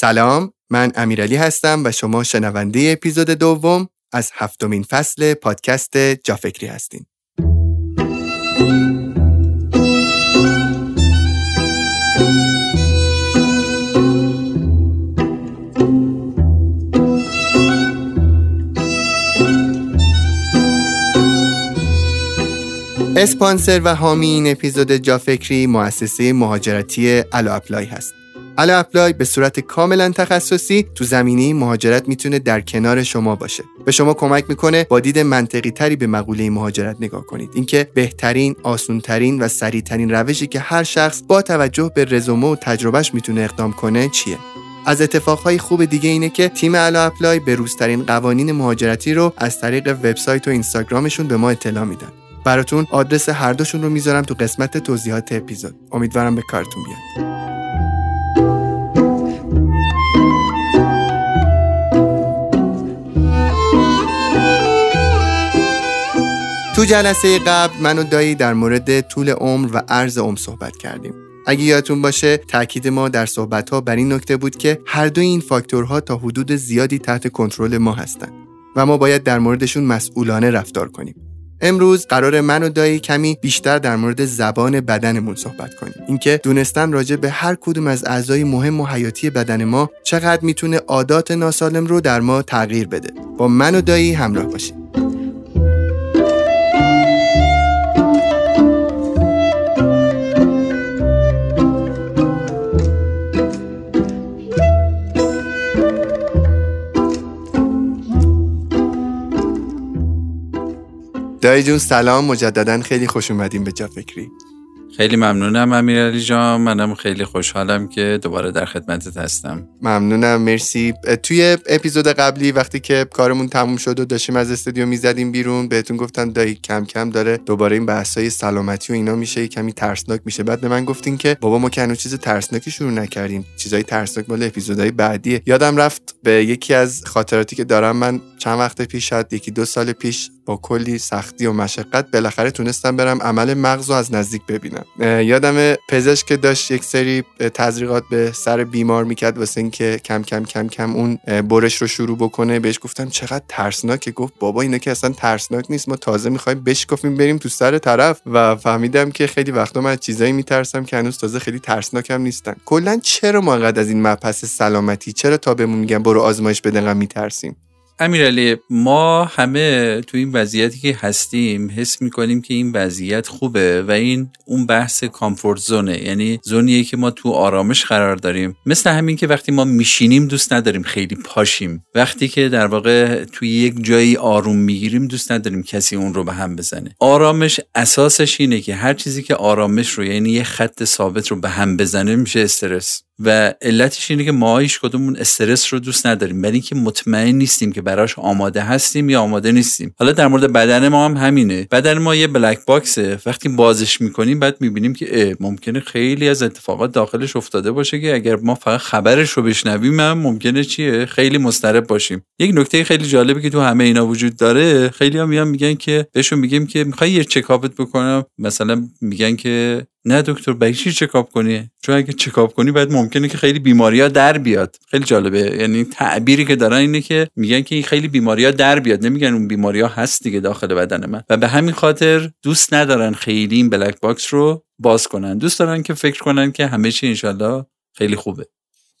سلام من امیرعلی هستم و شما شنونده اپیزود دوم از هفتمین فصل پادکست جافکری هستین. اسپانسر و حامی این اپیزود جافکری مؤسسه مهاجرتی الا اپلای هست. الا اپلای به صورت کاملا تخصصی تو زمینه مهاجرت می‌تونه در کنار شما باشه. به شما کمک می‌کنه با دید منطقی تری به مقوله مهاجرت نگاه کنید. اینکه بهترین آسونترین و سریعترین روشی که هر شخص با توجه به رزومه و تجربهش می‌تونه اقدام کنه چیه؟ از اتفاقهای خوب دیگه اینه که تیم الا اپلای به روزترین قوانین مهاجرتی رو از طریق وبسایت و اینستاگرامشون به ما اطلاع میدن. براتون آدرس هر دوشون رو می‌ذارم تو قسمت توضیحات اپیزود. امیدوارم به کارتون بیاد. تو جلسه قبل من و دایی در مورد طول عمر و عرض عمر صحبت کردیم. اگه یادتون باشه تاکید ما در صحبت ها بر این نکته بود که هر دو این فاکتورها تا حدود زیادی تحت کنترل ما هستند و ما باید در موردشون مسئولانه رفتار کنیم. امروز قرار من و دایی کمی بیشتر در مورد زبان بدنمون صحبت کنیم. اینکه دونستن راجع به هر کدوم از اعضای مهم و حیاتی بدن ما چقدر می‌تونه عادات ناسالم رو در ما تغییر بده. با من و دایی همراه باشید. دایی جون سلام. مجددا خیلی خوش اومدیم به جا فکری. خیلی ممنونم امیرعلی جان. منم خیلی خوشحالم که دوباره در خدمتت هستم. ممنونم. مرسی. توی اپیزود قبلی وقتی که کارمون تموم شد و داشتیم از استودیو می‌زدیم بیرون بهتون گفتم دایی کم کم داره دوباره این بحثای سلامتی و اینا میشه کمی ترسناک میشه. بعد به من گفتین که بابا ما که چیز ترسناکی شروع نکردیم. چیزای ترسناک مال اپیزودهای بعدیه. یادم رفت به یکی از خاطراتی که دارم من چند وقت پیش شد یکی دو سال پیش کلی سختی و مشقت بالاخره تونستم برم عمل مغز رو از نزدیک ببینم. یادم پزشک که داشت یک سری تزریقات به سر بیمار می‌کرد واسه اینکه کم کم کم کم اون برش رو شروع بکنه. بهش گفتم چقدر ترسناکه گفت بابا اینا که اصلا ترسناک نیست. ما تازه می‌خوایم بشکافیم بریم تو سر طرف. و فهمیدم که خیلی وقتا من از چیزایی میترسم که هنوز تازه خیلی ترسناکم نیستن. کلا چرا ما از این مبحث سلامتی چرا تا بهمون میگن برو آزمایش بده میترسیم؟ امیرعلی ما همه تو این وضعیتی که هستیم حس می‌کنیم که این وضعیت خوبه و این اون بحث کامفورت زونه یعنی زونیه که ما تو آرامش قرار داریم. مثل همین که وقتی ما میشینیم دوست نداریم خیلی پاشیم. وقتی که در واقع توی یک جایی آروم می‌گیریم دوست نداریم کسی اون رو به هم بزنه. آرامش اساسش اینه که هر چیزی که آرامش رو یعنی یه خط ثابت رو به هم بزنه میشه استرس. و علتش اینه که ما هیچ کدومون استرس رو دوست نداریم. ولی اینکه مطمئن نیستیم که براش آماده هستیم یا آماده نیستیم. حالا در مورد بدن ما هم همینه. بدن ما یه بلک باکسه وقتی بازش می‌کنیم بعد می‌بینیم که ممکنه خیلی از اتفاقات داخلش افتاده باشه که اگر ما فقط خبرش رو بشنویم هم ممکنه چیه؟ خیلی مضطرب باشیم. یک نکته خیلی جالبی که تو همه اینا وجود داره. خیلی هم میان میگن که بهشون میگیم که می‌خوای یه چکاپت بکنم. مثلا میگن که نه دکتر برای چی چکاپ کنی؟ چون اگه چکاپ کنی بعد ممکنه که خیلی بیماری ها در بیاد. خیلی جالبه. یعنی تعبیری که دارن اینه که میگن که خیلی بیماری ها در بیاد. نمیگن اون بیماری ها هست دیگه داخل بدن من. و به همین خاطر دوست ندارن خیلی این black box رو باز کنن. دوست دارن که فکر کنن که همه چی انشالله خیلی خوبه.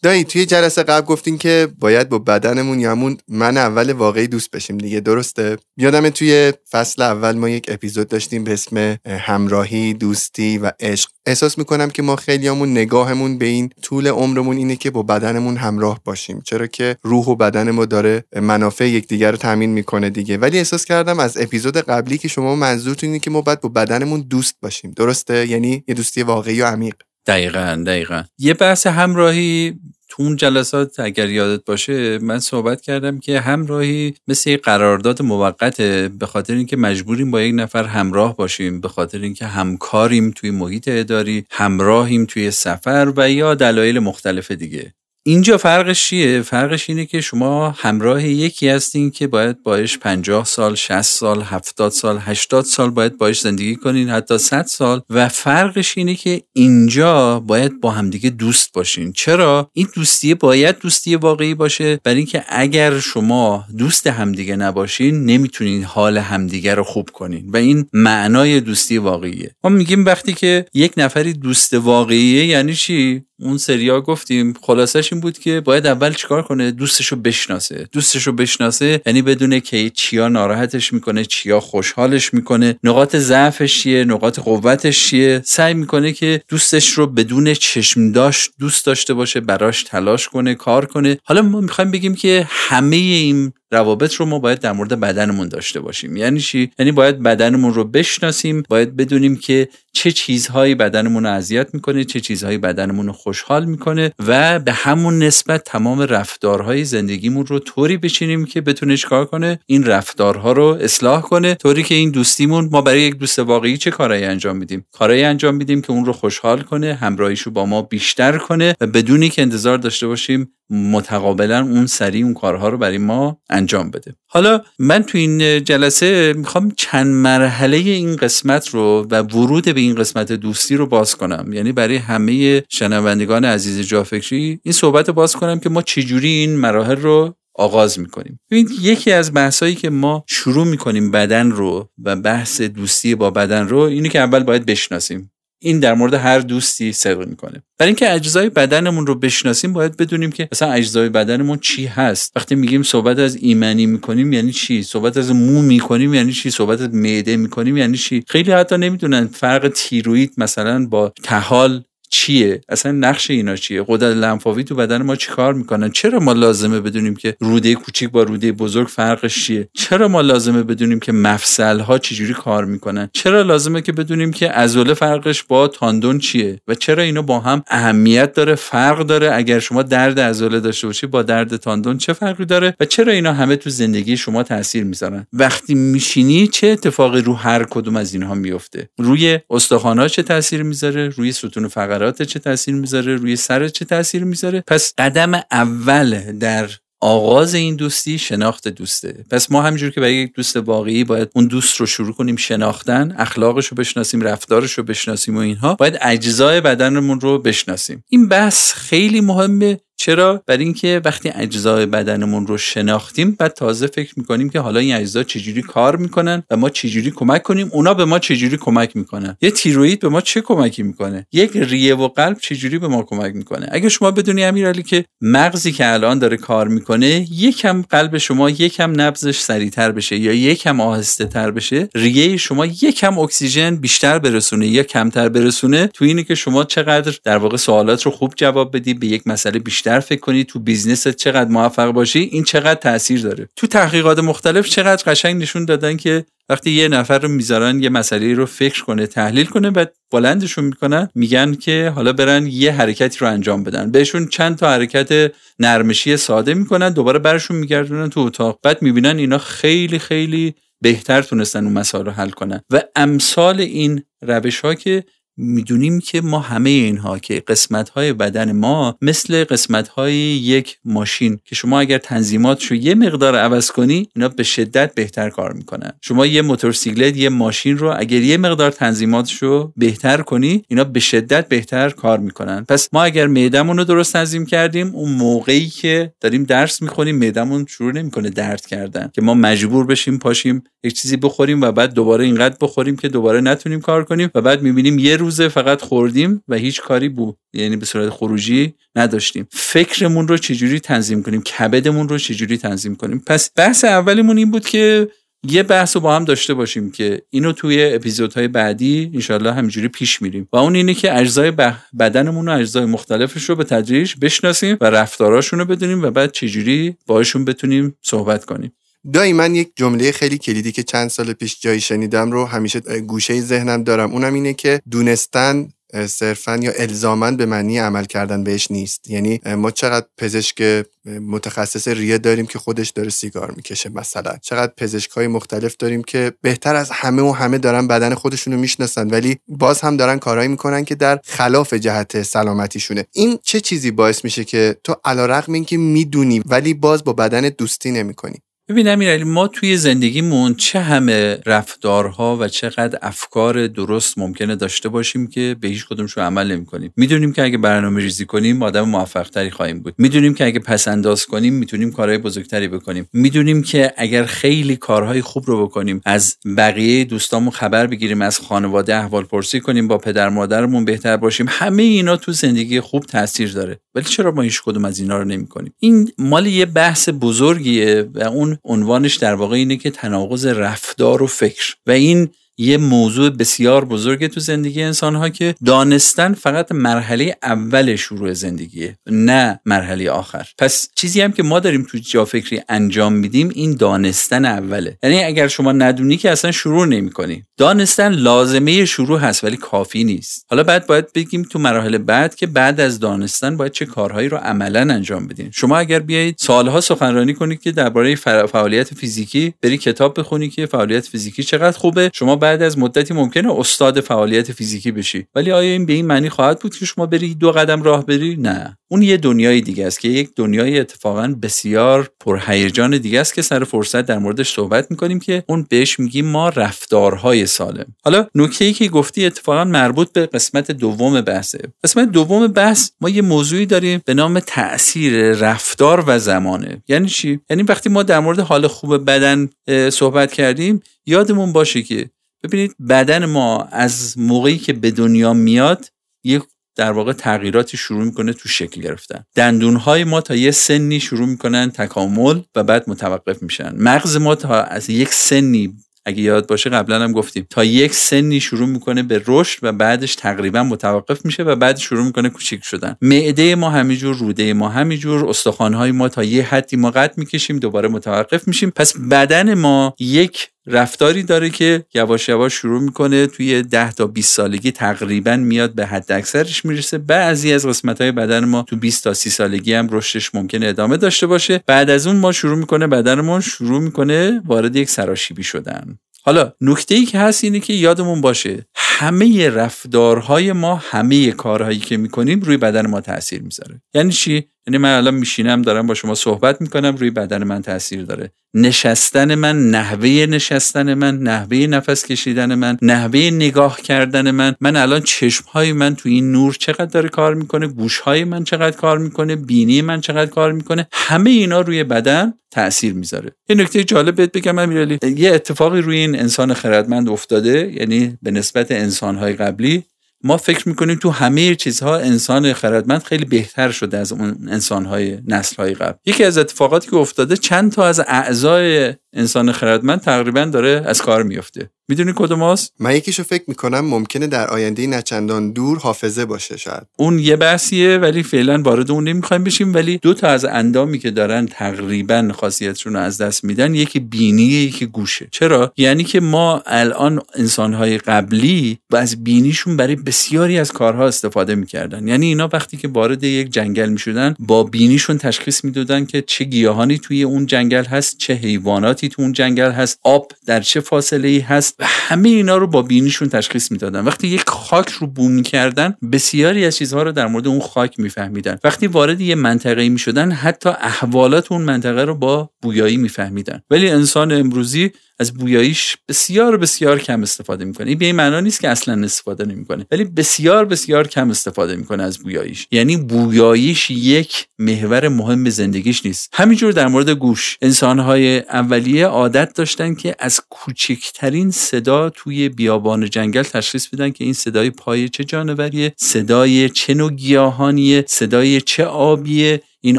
دایی توی جلسه قبل گفتین که باید با بدنمون یا همون من اول واقعی دوست بشیم دیگه درسته؟ یادم توی فصل اول ما یک اپیزود داشتیم به اسم همراهی دوستی و عشق. احساس می‌کنم که ما خیلیامون نگاهمون به این طول عمرمون اینه که با بدنمون همراه باشیم. چرا که روح و بدن ما داره منافع یکدیگر رو تامین می‌کنه دیگه. ولی احساس کردم از اپیزود قبلی که شما منظورتون اینه که ما باید با بدنمون دوست باشیم. درسته؟ یعنی یه دوستی واقعی و عمیق. دقیقا دقیقا. یه بحث همراهی تو اون جلسات اگر یادت باشه من صحبت کردم که همراهی مثل یک قرارداد موقته به خاطر اینکه مجبوریم با یک نفر همراه باشیم به خاطر اینکه همکاریم توی محیط اداری همراهیم توی سفر و یا دلایل مختلف دیگه. اینجا فرقش چیه؟ فرقش اینه که شما همراه یکی هستین که باید باش 50 سال 60 سال 70 سال 80 سال باید باش زندگی کنین حتی 100 سال. و فرقش اینه که اینجا باید با همدیگه دوست باشین. چرا؟ این دوستی باید دوستی واقعی باشه. برای اینکه اگر شما دوست همدیگه نباشین نمی‌تونین حال همدیگه رو خوب کنین. و این معنای دوستی واقعیه. ما میگیم وقتی که یک نفری دوست واقعیه یعنی چی؟ اون سریا گفتیم خلاصش این بود که باید اول چیکار کنه؟ دوستشو بشناسه. دوستشو بشناسه یعنی بدونه که چیا ناراحتش می‌کنه چیا خوشحالش می‌کنه. نقاط ضعفش چیه؟ نقاط قوتش چیه؟ سعی می‌کنه که دوستش رو بدون چشم داشت دوست داشته باشه براش تلاش کنه کار کنه. حالا ما می‌خوایم بگیم که همه این روابط رو ما باید در مورد بدنمون داشته باشیم. یعنی چی؟ یعنی باید بدنمون رو بشناسیم باید بدونیم که چه چیزهایی بدنمون رو اذیت می‌کنه چه چیزهایی بدنمون رو خوشحال می‌کنه و به همون نسبت تمام رفتارهای زندگیمون رو طوری بچینیم که بتونه کار کنه؟ این رفتارها رو اصلاح کنه طوری که این دوستیمون ما برای یک دوست واقعی چه کارایی انجام میدیم؟ کارایی انجام میدیم که اون رو خوشحال کنه همراهیش رو با ما بیشتر کنه و بدونی که انتظار داشته باشیم متقابلا اون سریع اون کارها رو برای ما انجام بده. حالا من تو این جلسه می‌خوام چند مرحله این قسمت رو و ورود به این قسمت دوستی رو باز کنم. یعنی برای همه شنوندگان عزیز جافکری این صحبت باز کنم که ما چجوری این مراحل رو آغاز می‌کنیم. ببینید یکی از بحثایی که ما شروع می‌کنیم بدن رو و بحث دوستی با بدن رو اینه که اول باید بشناسیم. این در مورد هر دوستی صدق می‌کنه. برای اینکه اجزای بدنمون رو بشناسیم باید بدونیم که مثلا اجزای بدنمون چی هست. وقتی میگیم صحبت از ایمنی می‌کنیم یعنی چی؟ صحبت از مو می‌کنیم یعنی چی؟ صحبت از معده می‌کنیم یعنی چی؟ خیلی حتی نمی‌دونن فرق تیروید مثلا با تحال چیه؟ اصلا نقش اینا چیه؟ قدرت لنفاوی تو بدن ما چیکار می‌کنن چرا ما لازمه بدونیم که روده کوچیک با روده بزرگ فرقش چیه؟ چرا ما لازمه بدونیم که مفصل ها چجوری کار می‌کنن؟ چرا لازمه که بدونیم که عضله فرقش با تاندون چیه؟ و چرا اینا با هم اهمیت داره فرق داره؟ اگر شما درد عضله داشته باشی با درد تاندون چه فرقی داره؟ و چرا اینا همه تو زندگی شما تاثیر می‌ذارن؟ وقتی میشینی چه اتفاقی رو هر کدوم از اینها میفته روی استخوان‌ها چه تاثیر می‌ذاره؟ روی ستون فقرات چه تاثیر می‌ذاره روی سر چه تاثیر می‌ذاره؟ پس قدم اول در آغاز این دوستی شناخت دوسته. پس ما همینجور که برای یک دوست واقعی باید اون دوست رو شروع کنیم شناختن اخلاقش رو بشناسیم رفتارش رو بشناسیم و اینها باید اجزای بدنمون رو بشناسیم. این بحث خیلی مهمه چرا؟ برای اینکه وقتی اجزای بدنمون رو شناختیم بعد تازه فکر می‌کنیم که حالا این اجزا چجوری کار می‌کنن و ما چجوری کمک کنیم اونا به ما چجوری کمک می‌کنن؟ یه تیروید به ما چه کمکی می‌کنه؟ یک ریه و قلب چجوری به ما کمک می‌کنه؟ اگه شما بدونی امیرعلی که مغزی که الان داره کار می‌کنه یکم قلب شما یکم نبضش سریعتر بشه یا یکم آهسته تر بشه ریه شما یکم اکسیژن بیشتر برسونه یا کمتر برسونه تو اینه که شما چقدر در واقع سوالات رو خوب جواب بدی به یک مسئله بیشتر بیشتر فکر کنی تو business ت چقدر موفق باشی این چقدر تاثیر داره. تو تحقیقات مختلف چقدر قشنگ نشون دادن که وقتی یه نفر رو می‌ذارن یه مسئله رو فکر کنه تحلیل کنه و بلندشون می‌کنن میگن که حالا برن یه حرکتی رو انجام بدن. بهشون چند تا حرکت نرمشی ساده می‌کنن دوباره برشون میگردونن تو اتاق. بعد می‌بینن اینا خیلی خیلی بهتر تونستن اون مسائل رو حل کنن. و امثال این روش ها که می‌دونیم که ما همه اینها که قسمت های بدن ما مثل قسمت های یک ماشین که شما اگر تنظیماتشو یه مقدار عوض کنی اینا به شدت بهتر کار می‌کنن. شما یه موتورسیکلت یه ماشین رو اگر یه مقدار تنظیماتشو بهتر کنی اینا به شدت بهتر کار می‌کنن. پس ما اگر معدمون رو درست تنظیم کردیم اون موقعی که داریم درس می‌خونیم معدمون شروع نمی‌کنه درد کردن که ما مجبور بشیم پاشیم یک چیزی بخوریم و بعد دوباره اینقدر بخوریم که دوباره نتونیم کار کنیم و بعد می‌بینیم یه روزه فقط خوردیم و هیچ کاری بود یعنی به صورت خروجی نداشتیم. فکرمون رو چجوری تنظیم کنیم؟ کبدمون رو چجوری تنظیم کنیم؟ پس بحث اولمون این بود که یه بحث رو با هم داشته باشیم که اینو توی اپیزودهای بعدی انشالله همینجوری پیش میریم. و اون اینه که اجزای بدنمون و اجزای مختلفش رو به تدریج بشناسیم و رفتاراشون رو بدونیم و بعد چجوری باهاشون بتونیم صحبت کنیم. دایی من یک جمله خیلی کلیدی که چند سال پیش جایی شنیدم رو همیشه گوشه ذهنم دارم. اونم اینه که دونستن صرفا یا الزاما به معنی عمل کردن بهش نیست. یعنی ما چقدر پزشک متخصص ریه داریم که خودش داره سیگار می‌کشه مثلا. چقدر پزشک های مختلف داریم که بهتر از همه و همه دارن بدن خودشونو می‌شناسن ولی باز هم دارن کارهایی می‌کنن که در خلاف جهت سلامتیشونه. این چه چیزی باعث میشه که تو علیرغم اینکه می‌دونی ولی باز با بدن دوستی نمی‌کنی؟ ببین امیرعلی ما توی زندگیمون چه همه رفتارها و چقدر افکار درست ممکنه داشته باشیم که به هیچ کدومش عمل نمی کنیم می‌دونیم که اگه برنامه ریزی کنیم آدم موفق تری خواهیم بود. می‌دونیم که اگه پس انداز کنیم می‌تونیم کارهای بزرگتری بکنیم. می‌دونیم که اگر خیلی کارهای خوب رو بکنیم از بقیه دوستامون خبر بگیریم از خانواده احوال پرسی کنیم با پدر مادرمون بهتر باشیم. همه اینا تو زندگی خوب تاثیر داره. ولی چرا ما هیچ کدوم از اینا رو نمی کنیم این مال یه بحث بزرگیه و اون عنوانش در واقع اینه که تناقض رفتار و فکر. و این یه موضوع بسیار بزرگه تو زندگی انسان ها که دانستن فقط مرحله اول شروع زندگیه نه مرحله آخر. پس چیزی هم که ما داریم تو جا فکری انجام میدیم این دانستن اوله. یعنی اگر شما ندونی که اصلا شروع نمی کنی دانستن لازمه شروع هست ولی کافی نیست. حالا بعد باید بگیم تو مراحل بعد که بعد از دانستن باید چه کارهایی رو عملا انجام بدین. شما اگر بیایید سالها سخنرانی کنید که درباره فعالیت فیزیکی بری کتاب بخونی که فعالیت فیزیکی چقدر خوبه. شما بعد از مدتی ممکنه استاد فعالیت فیزیکی بشی. ولی آیا این به این معنی خواهد بود که شما بری دو قدم راه بری؟ نه. اون یه دنیای دیگه است که یک دنیای اتفاقا بسیار پرهیجان دیگه است که سر فرصت در موردش صحبت می‌کنیم که اون بهش میگیم ما رفتارهای سالم. حالا نکته ای که گفتی اتفاقا مربوط به قسمت دوم بحثه. قسمت دوم بحث ما یه موضوعی داریم به نام تاثیر رفتار و زمانه. یعنی چی؟ یعنی وقتی ما در مورد حال خوب بدن صحبت کردیم یادمون باشه که ببینید بدن ما از موقعی که به دنیا میاد یک در واقع تغییراتی شروع می‌کنه تو شکل گرفتن. دندونهای ما تا یه سنی شروع می‌کنن تکامل و بعد متوقف میشن. مغز ما تا از یک سنی اگه یاد باشه قبلا هم گفتیم تا یک سنی شروع می‌کنه به رشد و بعدش تقریبا متوقف میشه و بعد شروع می‌کنه کوچیک شدن. معده ما همینجور روده ما همینجور استخوانهای ما تا یه حدی ما قطع می‌کشیم دوباره متوقف میشیم. پس بدن ما یک رفتاری داره که یواش یواش شروع می‌کنه توی 10 تا 20 سالگی تقریبا میاد به حد اکثرش می‌رسه. بعضی از قسمت های بدن ما تو 20 تا 30 سالگی هم رشدش ممکنه ادامه داشته باشه. بعد از اون ما شروع می‌کنه بدنمون شروع می‌کنه وارد یک سراشیبی شدن. حالا نکته ای که هست اینه که یادمون باشه همه رفتارهای ما همه کارهایی که می‌کنیم روی بدن ما تاثیر می‌ذاره. یعنی چی؟ یعنی من الان میشینم دارم با شما صحبت می‌کنم روی بدن من تاثیر داره. نشستن من نحوه نشستن من نحوه نفس کشیدن من نحوه نگاه کردن من من الان چشمهای من تو این نور چقدر داره کار می‌کنه گوشهای من چقدر کار می‌کنه بینی من چقدر کار می‌کنه همه اینا روی بدن تاثیر می‌ذاره. یه نکته جالب بهت بگم امیرعلی یه اتفاقی روی این انسان خردمند افتاده یعنی به نسبت انسانهای قبلی ما فکر می‌کنیم تو همه چیزها انسان خردمند خیلی بهتر شده از اون انسانهای نسلهای قبل. یکی از اتفاقاتی که افتاده چند تا از اعضای انسان خردمند تقریبا داره از کار میفته می‌دونی کدوم هست؟ من یکیشو فکر می‌کنم ممکنه در آینده نچندان دور حافظه باشه شاید. اون یه بحثیه ولی فعلا وارد اون نمی‌خوایم بشیم. ولی دو تا از اندامی که دارن تقریبا خاصیتشون رو از دست میدن یکی بینی یکی گوشه. چرا؟ یعنی که ما الان انسانهای قبلی و از بینیشون برای بسیاری از کارها استفاده می‌کردن. یعنی اینا وقتی که وارد یک جنگل می‌شدن با بینیشون تشخیص می‌دادن که چه گیاهانی توی اون جنگل هست چه حیواناتی تو اون جنگل هست آب در چه فاصله ای هست و همه اینا رو با بینیشون تشخیص می‌دادن. وقتی یک خاک رو بو می‌کردن بسیاری از چیزها رو در مورد اون خاک میفهمیدن. وقتی وارد یه منطقه می‌شدن حتی احوالات اون منطقه رو با بویایی میفهمیدن. ولی انسان امروزی از بویاییش بسیار بسیار کم استفاده می‌کنه. این به این معنا نیست که اصلا استفاده نمی‌کنه ولی بسیار بسیار کم استفاده می‌کنه از بویاییش. یعنی بویاییش یک محور مهم زندگیش نیست. همینجور در مورد گوش. انسانهای اولیه عادت داشتن که از کوچکترین صدا توی بیابان جنگل تشخیص بدن که این صدای پای چه جانوریه صدای چه نوع گیاهانیه صدای چه آبیه. این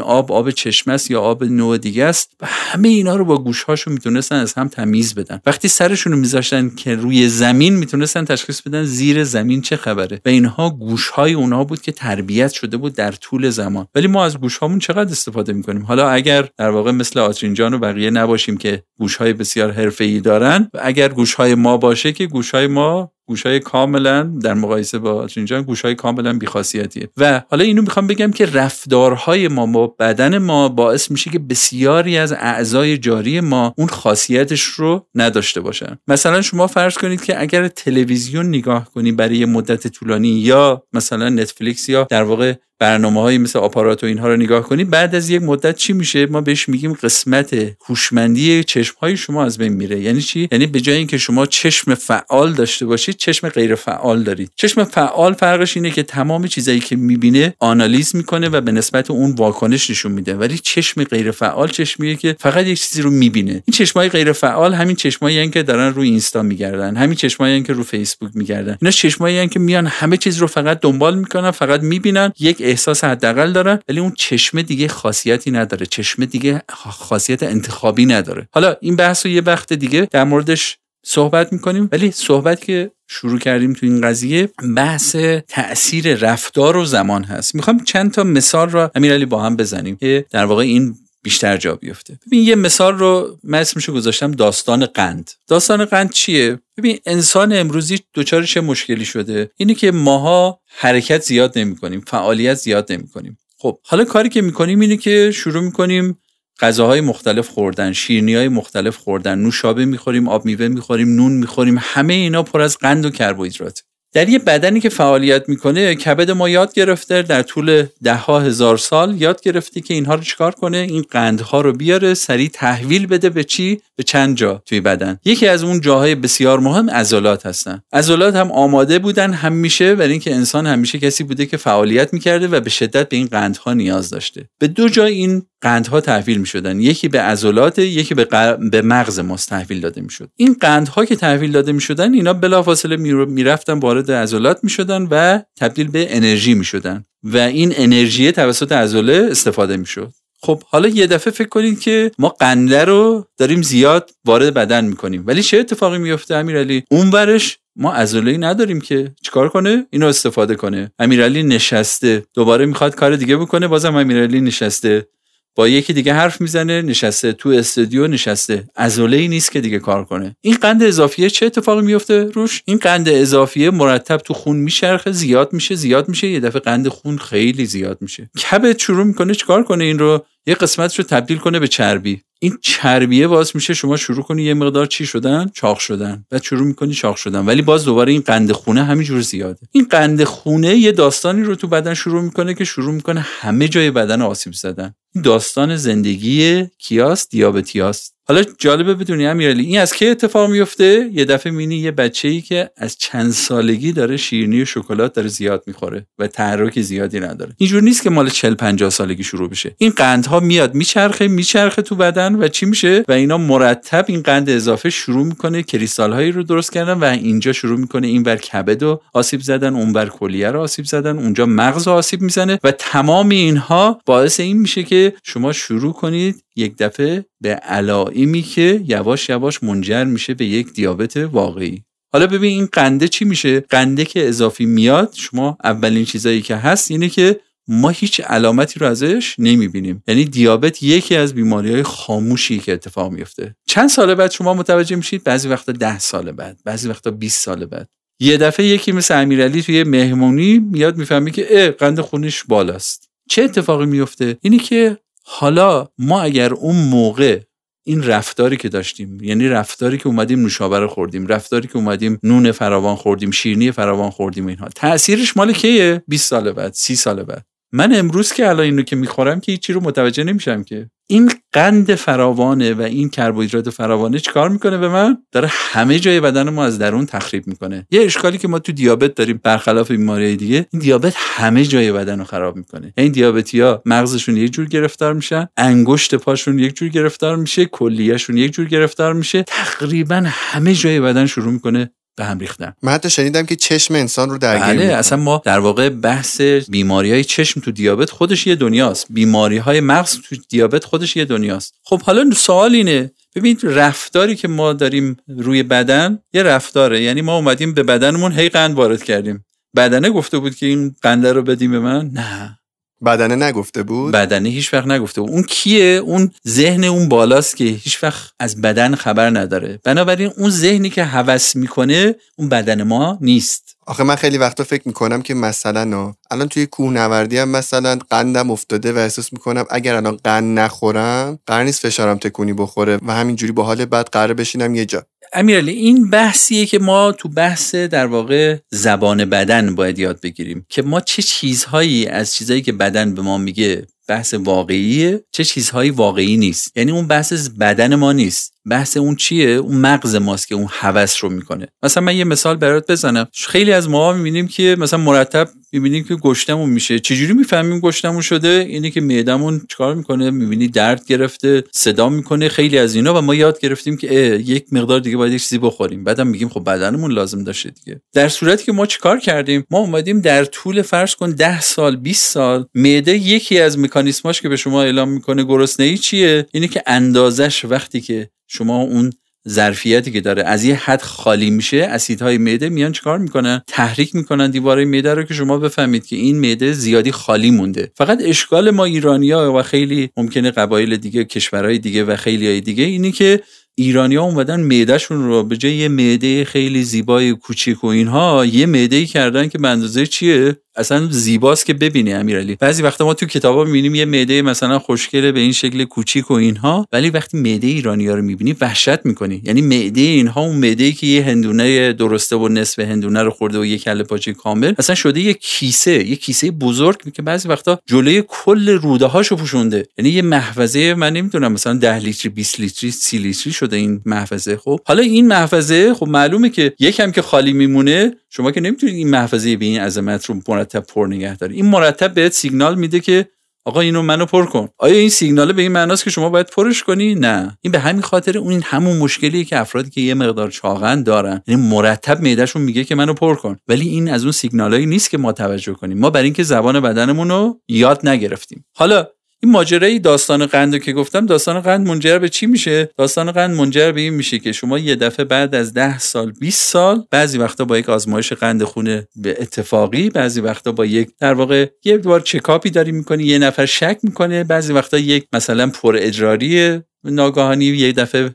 آب آب چشمه است یا آب نوع دیگه است؟ و همه اینا رو با گوشهاشون می‌تونستن از هم تمیز بدن. وقتی سرشون رو میذاشتن که روی زمین می‌تونستن تشخیص بدن زیر زمین چه خبره. و اینها گوشهای اونها بود که تربیت شده بود در طول زمان. ولی ما از گوشهامون چقدر استفاده می‌کنیم؟ حالا اگر در واقع مثل آترینجان و بقیه نباشیم که گوشهای بسیار حرفه‌ای دارن و اگر گوشهای ما باشه که گوشهای ما گوشای کاملا در مقایسه با اینجا گوشای کاملا بیخاصیتیه. و حالا اینو می‌خوام بگم که رفتارهای ما با بدن ما باعث میشه که بسیاری از اعضای جاری ما اون خاصیتش رو نداشته باشن. مثلا شما فرض کنید که اگر تلویزیون نگاه کنی برای مدت طولانی یا مثلا نتفلیکس یا در واقع برنامه های مثل آپارات و اینها رو نگاه کنید بعد از یک مدت چی میشه؟ ما بهش میگیم قسمت هوشمندی چشم های شما از بین میره. یعنی چی؟ یعنی به جای اینکه شما چشم فعال داشته باشید چشم غیر فعال دارید. چشم فعال فرقش اینه که تمام چیزایی که می‌بینه آنالیز می‌کنه و به نسبت اون واکنش نشون میده. ولی چشم غیر فعال چشمیه که فقط یک چیزی رو می‌بینه. این چشمای غیر فعال همین چشمایی که دارن روی اینستا میگردن. همین چشمایی که رو فیسبوک میگردن. اینا چشمایی که میان همه چیز رو فقط دنبال می‌کنن فقط می‌بینن. یک احساس حداقل دارن ولی اون چشمه دیگه خاصیتی نداره چشمه دیگه خاصیت انتخابی نداره. حالا این بحث رو یه وقت دیگه در موردش صحبت می‌کنیم ولی صحبت که شروع کردیم تو این قضیه بحث تاثیر رفتار و زمان هست. می‌خوام چند تا مثال رو امیرعلی با هم بزنیم که در واقع این بیشتر جا بیفته. ببین یه مثال رو من اسمشو گذاشتم داستان قند. داستان قند چیه؟ ببین انسان امروزی دچار چه مشکلی شده. اینه که ماها حرکت زیاد نمی کنیم فعالیت زیاد نمی کنیم خب حالا کاری که می‌کنیم اینه که شروع می‌کنیم غذاهای مختلف خوردن شیرنی های مختلف خوردن نوشابه می‌خوریم آب میوه می‌خوریم نون می‌خوریم همه اینا پر از قند و کربوهیدرات. در یه بدنی که فعالیت می‌کنه کبد ما یاد گرفته در طول ده ها هزار سال یاد گرفته که اینها رو چیکار کنه؟ این قندها رو بیاره سریع تحویل بده به چی؟ به چند جا توی بدن. یکی از اون جاهای بسیار مهم عضلات هستن. عضلات هم آماده بودن همیشه برای اینکه انسان همیشه کسی بوده که فعالیت می‌کرده و به شدت به این قندها نیاز داشته. به دو جای این قندها تحویل می شدن یکی به عضلات یکی به, به مغز ماست تحویل داده می این قندها که تحویل داده می شدن اینا بلافاصله می رفتن وارد عضلات می شدن و تبدیل به انرژی می شدن و این انرژی توسط عضله استفاده می شد خب حالا یه دفعه فکر کنید که ما قنده رو داریم زیاد وارد بدن می‌کنیم. ولی چه اتفاقی میفته امیرعلی؟ اون برش ما عضله نداریم که چیکار کنه؟ اینو استفاده کنه. امیرعلی نشسته. دوباره می‌خواد کار دیگه بکنه بازم امیرعلی نشسته. با یکی دیگه حرف می‌زنه نشسته تو استودیو نشسته. عضله ای نیست که دیگه کار کنه. این قند اضافیه چه اتفاقی میفته روش؟ این قند اضافیه مرتب تو خون میشرخه زیاد میشه زیاد میشه. یه دفعه قند خون خیلی زیاد میشه. کبد شروع می‌کنه چیکار کنه این رو؟ یه قسمتش رو تبدیل کنه به چربی. این چربیه باز میشه شما شروع کنی یه مقدار چی شدن؟ چاق شدن. و شروع می‌کنی چاق شدن. ولی باز دوباره این قند خونه همینجور زیاده. این قند خونه یه داستانی رو تو بدن شروع می‌کنه که شروع می‌کنه همه جای بدن آسیب زدن. این داستان زندگی کیاست دیابتیاست حالا جالبه بدونی امیرعلی این از کی اتفاق میفته؟ یه دفعه مینی یه بچه ای که از چند سالگی داره شیرینی و شکلات داره زیاد می‌خوره و تحرک زیادی نداره. اینجور نیست که مال 40 50 سالگی شروع بشه. این قندها میاد میچرخه میچرخه تو بدن و چی میشه؟ و اینا مرتب این قند اضافه شروع می‌کنه کریستال هایی رو درست کردن و اینجا شروع می‌کنه این بر کبد و آسیب زدن اون بر کلیه رو آسیب زدن اونجا مغز آسیب می‌زنه و تمام اینها باعث این میشه که شما شروع کنید یک دفعه به علائمی که یواش یواش منجر میشه به یک دیابت واقعی. حالا ببین این قنده چی میشه؟ قنده که اضافی میاد شما اولین چیزایی که هست اینه که ما هیچ علامتی رو ازش نمی‌بینیم. یعنی دیابت یکی از بیماری های خاموشی که اتفاق میفته چند سال بعد شما متوجه میشید؟ بعضی وقتا ده سال بعد بعضی وقتا 20 سال بعد. یه دفعه یکی مثل امیرعلی توی مهمونی میاد می‌فهمی که قند خونش بالاست. چه اتفاقی میفته اینی که حالا ما اگر اون موقع این رفتاری که داشتیم یعنی رفتاری که اومدیم نوشابه رو خوردیم رفتاری که اومدیم نون فراوان خوردیم شیرینی فراوان خوردیم اینها تاثیرش مال کیه؟ 20 سال بعد 30 سال بعد. من امروز که الان اینو که می‌خورم که هیچی رو متوجه نمیشم که. این قند فراوانه و این کربوهیدرات فراوانه چیکار می‌کنه به من؟ داره همه جای بدن ما از درون تخریب می‌کنه. یه اشکالی که ما تو دیابت داریم برخلاف بیماری دیگه این دیابت همه جای بدن رو خراب می‌کنه. این دیابتیا مغزشون یک جور گرفتار میشن انگشت پاشون یک جور گرفتار میشه کلیهشون یک جور گرفتار میشه تقریبا همه جای بدن شروع می‌کنه به هم ریختن. من حتی شنیدم که چشم انسان رو درگیر بله اصلا ما در واقع بحث بیماری های چشم تو دیابت خودش یه دنیاست. بیماری های مغز تو دیابت خودش یه دنیاست. خب حالا سوال اینه. ببین رفتاری که ما داریم روی بدن یه رفتاره. یعنی ما اومدیم به بدنمون هی قند وارد کردیم. بدنه گفته بود که این قنده رو بدیم به من؟ نه. بدنه نگفته بود؟ بدنه هیچ وقت نگفته بود. اون کیه؟ اون ذهن اون بالاست که هیچ وقت از بدن خبر نداره. بنابراین اون ذهنی که هوس می‌کنه اون بدن ما نیست. آخه من خیلی وقتا فکر می‌کنم که مثلا الان توی کوهنوردی هم مثلا قندم افتاده و احساس می‌کنم اگر الان قند نخورم قرار نیست فشارم تکونی بخوره و همینجوری با حال بعد قرار بشینم یه جا. امیرعلی این بحثیه که ما تو بحث در واقع زبان بدن باید یاد بگیریم که ما چه چیزهایی از چیزهایی که بدن به ما میگه بحث واقعیه چه چیزهایی واقعی نیست. یعنی اون بحث بدن ما نیست. بحث اون چیه؟ اون مغز ماست که اون هوس رو می‌کنه. مثلا من یه مثال برات بزنم. خیلی از ما می‌بینیم که مثلا مرتب می‌بینیم که گشتمون میشه. چجوری می‌فهمیم گشتمون شده؟ اینه که معدمون چیکار می‌کنه؟ می‌بینی درد گرفته صدا می‌کنه خیلی از اینا. و ما یاد گرفتیم که یک مقدار دیگه باید چیزی بخوریم. بعدم میگیم خب بدنمون لازم داشته دیگه. در صورتی که ما چیکار کردیم؟ ما اومدیم در طول فرض کن 10 سال 20 سال معده یکی از مکانیسماش که به شما اعلام می‌کنه گرسنگی چیه؟ اینه که اندازش وقتی که شما اون ظرفیتی که داره از یه حد خالی میشه اسیدهای معده میان چیکار می‌کنن؟ تحریک می‌کنن دیواره معده رو که شما بفهمید که این معده زیادی خالی مونده. فقط اشکال ما ایرانیا و خیلی ممکنه قبایل دیگه کشورهای دیگه و خیلی های دیگه اینی که ایرانیا اومدن معدهشون رو به جای یه معده خیلی زیبای کوچیک و اینها یه معده کردن که به اندازه چیه؟ اصلا زیباست که ببینی امیرعلی. بعضی وقتا ما تو کتابا می‌بینیم یه معده مثلا خوشگله به این شکل کوچیک و اینها ولی وقتی معده ایرانیا رو می‌بینی وحشت می‌کنی. یعنی معده اینها اون معده که یه هندونه درسته و نصف هندونه رو خورده و یه کله پاچه کامل اصلا شده یه کیسه یه کیسه بزرگ که بعضی وقتا جلوی کل روده هاشو پوشونده. یعنی یه محفظه من نمی‌دونم مثلا 10 لیتری 20 لیتری 30 لیتری شده این محفظه. خب حالا این محفظه خب معلومه که یکم که خالی میمونه شما که نمی‌تونید این محفظه به این عظمت رو مرتب پر نگه داری این مرتب بهت سیگنال میده که آقا اینو منو پر کن. آیا این سیگنال به این معناست که شما باید پرش کنی؟ نه. این به همین خاطر اون همون مشکلیه که افرادی که یه مقدار چاقن دارن. یعنی مرتب معدهشون میگه که منو پر کن. ولی این از اون سیگنالایی نیست که ما توجه کنیم. ما برای اینکه زبان بدنمون رو یاد نگرفتیم. حالا این ماجرای داستان قند که گفتم داستان قند منجر به چی میشه؟ داستان قند منجر به این میشه که شما یه دفعه بعد از ده سال 20 سال بعضی وقتا با یک آزمایش قند خونه به اتفاقی بعضی وقتا با یک در واقع یه بار چکاپی داری می‌کنی یه نفر شک می‌کنه بعضی وقتا یک مثلا پر ادراری ناگهانی یه دفعه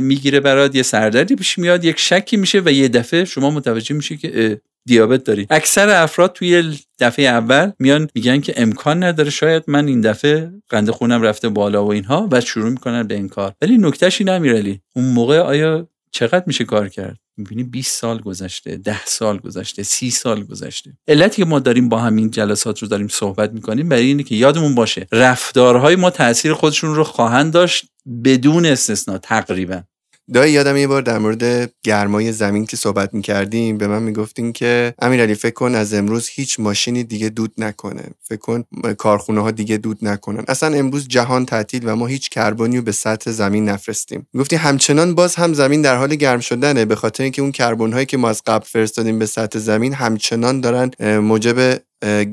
می‌گیره برات یه سردردی پیش میاد یک شکی میشه و یه دفعه شما متوجه میشه که دیابت داری. اکثر افراد توی دفعه اول میان میگن که امکان نداره شاید من این دفعه قند خونم رفته بالا و اینها و شروع می‌کنن به این کار. ولی نکتهش نمیرلی اون موقع آیا چقدر میشه کار کرد؟ می‌بینی 20 سال گذشته 10 سال گذشته 30 سال گذشته. علتی که ما داریم با همین جلسات رو داریم صحبت می‌کنیم برای اینه که یادمون باشه رفتارهای ما تاثیر خودشون رو خواهند داشت بدون استثنا تقریبا. دایی یادم یه بار در مورد گرمای زمین که صحبت می‌کردیم به من می‌گفتین که امیرعلی فکر کن از امروز هیچ ماشینی دیگه دود نکنه. فکر کن کارخونه ها دیگه دود نکنن. اصلا امروز جهان تعطیل و ما هیچ کربنی رو به سطح زمین نفرستیم. گفتی همچنان باز هم زمین در حال گرم شدنه. به خاطر اینکه اون کربن هایی که ما از قبل فرستادیم به سطح زمین همچنان دارن موجب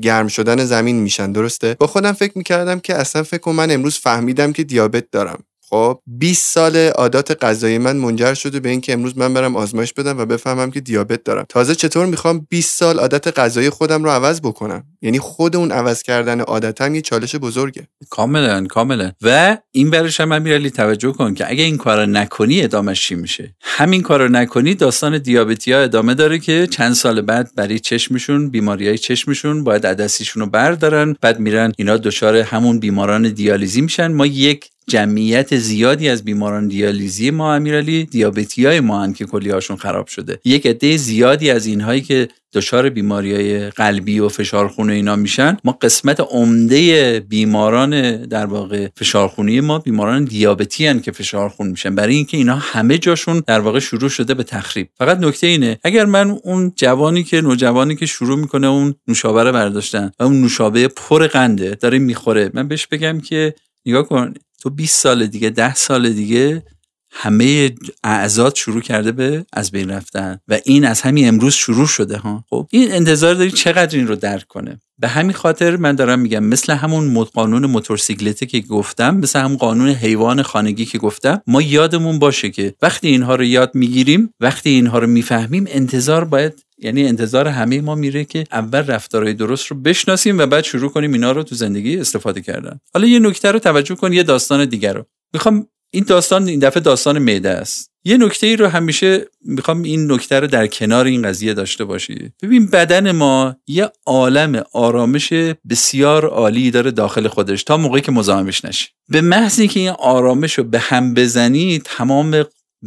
گرم شدن زمین میشن. درسته؟ با خودم فکر می‌کردم که اصلا فکر کن من امروز فهمیدم که دیابت دارم. خب 20 سال عادات غذایی من منجر شده به اینکه امروز من برم آزمایش بدم و بفهمم که دیابت دارم. تازه چطور می‌خوام 20 سال عادت غذایی خودم رو عوض بکنم؟ یعنی خود اون عوض کردن عادتم یه چالش بزرگه. کاملا کاملا. و این برش هم امیرعلی توجه کن که اگه این کارو نکنی ادامش چی میشه؟ همین کارو نکنی داستان دیابتی ها ادامه داره که چند سال بعد برای چشمشون بیماری های چشمشون باید عدسیشون رو بردارن بعد میرن اینا دچار همون بیماران دیالیزی میشن. ما یک جمعیت زیادی از بیماران دیالیزی ما امیرعلی دیابتی های ما هن که کلیهاشون خراب شده. یک عده زیادی از اینهایی که دچار بیماری های قلبی و فشارخون اینا میشن ما قسمت عمده بیماران در واقع فشارخونی ما بیماران دیابتی هن که فشارخون میشن. برای اینکه اینا همه جاشون در واقع شروع شده به تخریب. فقط نکته اینه اگر من اون جوانی که نوجوانی که شروع می‌کنه اون نوشابه رو برداشتن و اون نوشابه پر قنده داره می‌خوره من بهش بگم که نگاه کن تو 20 سال دیگه 10 سال دیگه همه اعضاد شروع کرده به از بین رفتن و این از همین امروز شروع شده ها. خب این انتظار داری چقدر این رو درک کنه؟ به همین خاطر من دارم میگم مثل همون قانون موتورسیکلته که گفتم مثل همون قانون حیوان خانگی که گفتم ما یادمون باشه که وقتی اینها رو یاد می‌گیریم وقتی اینها رو می‌فهمیم انتظار باید یعنی انتظار همه ما میره که اول رفتارهای درست رو بشناسیم و بعد شروع کنیم اینا رو تو زندگی استفاده کردن. حالا یه نکته رو توجه کن یه داستان دیگر رو. می‌خوام این داستان این دفعه داستان معده است. یه نکته ای رو همیشه می‌خوام این نکته رو در کنار این قضیه داشته باشی. ببین بدن ما یه عالم آرامش بسیار عالی داره داخل خودش تا موقعی که مزاحمش نشی. به محض که این آرامش رو به هم بزنی تمام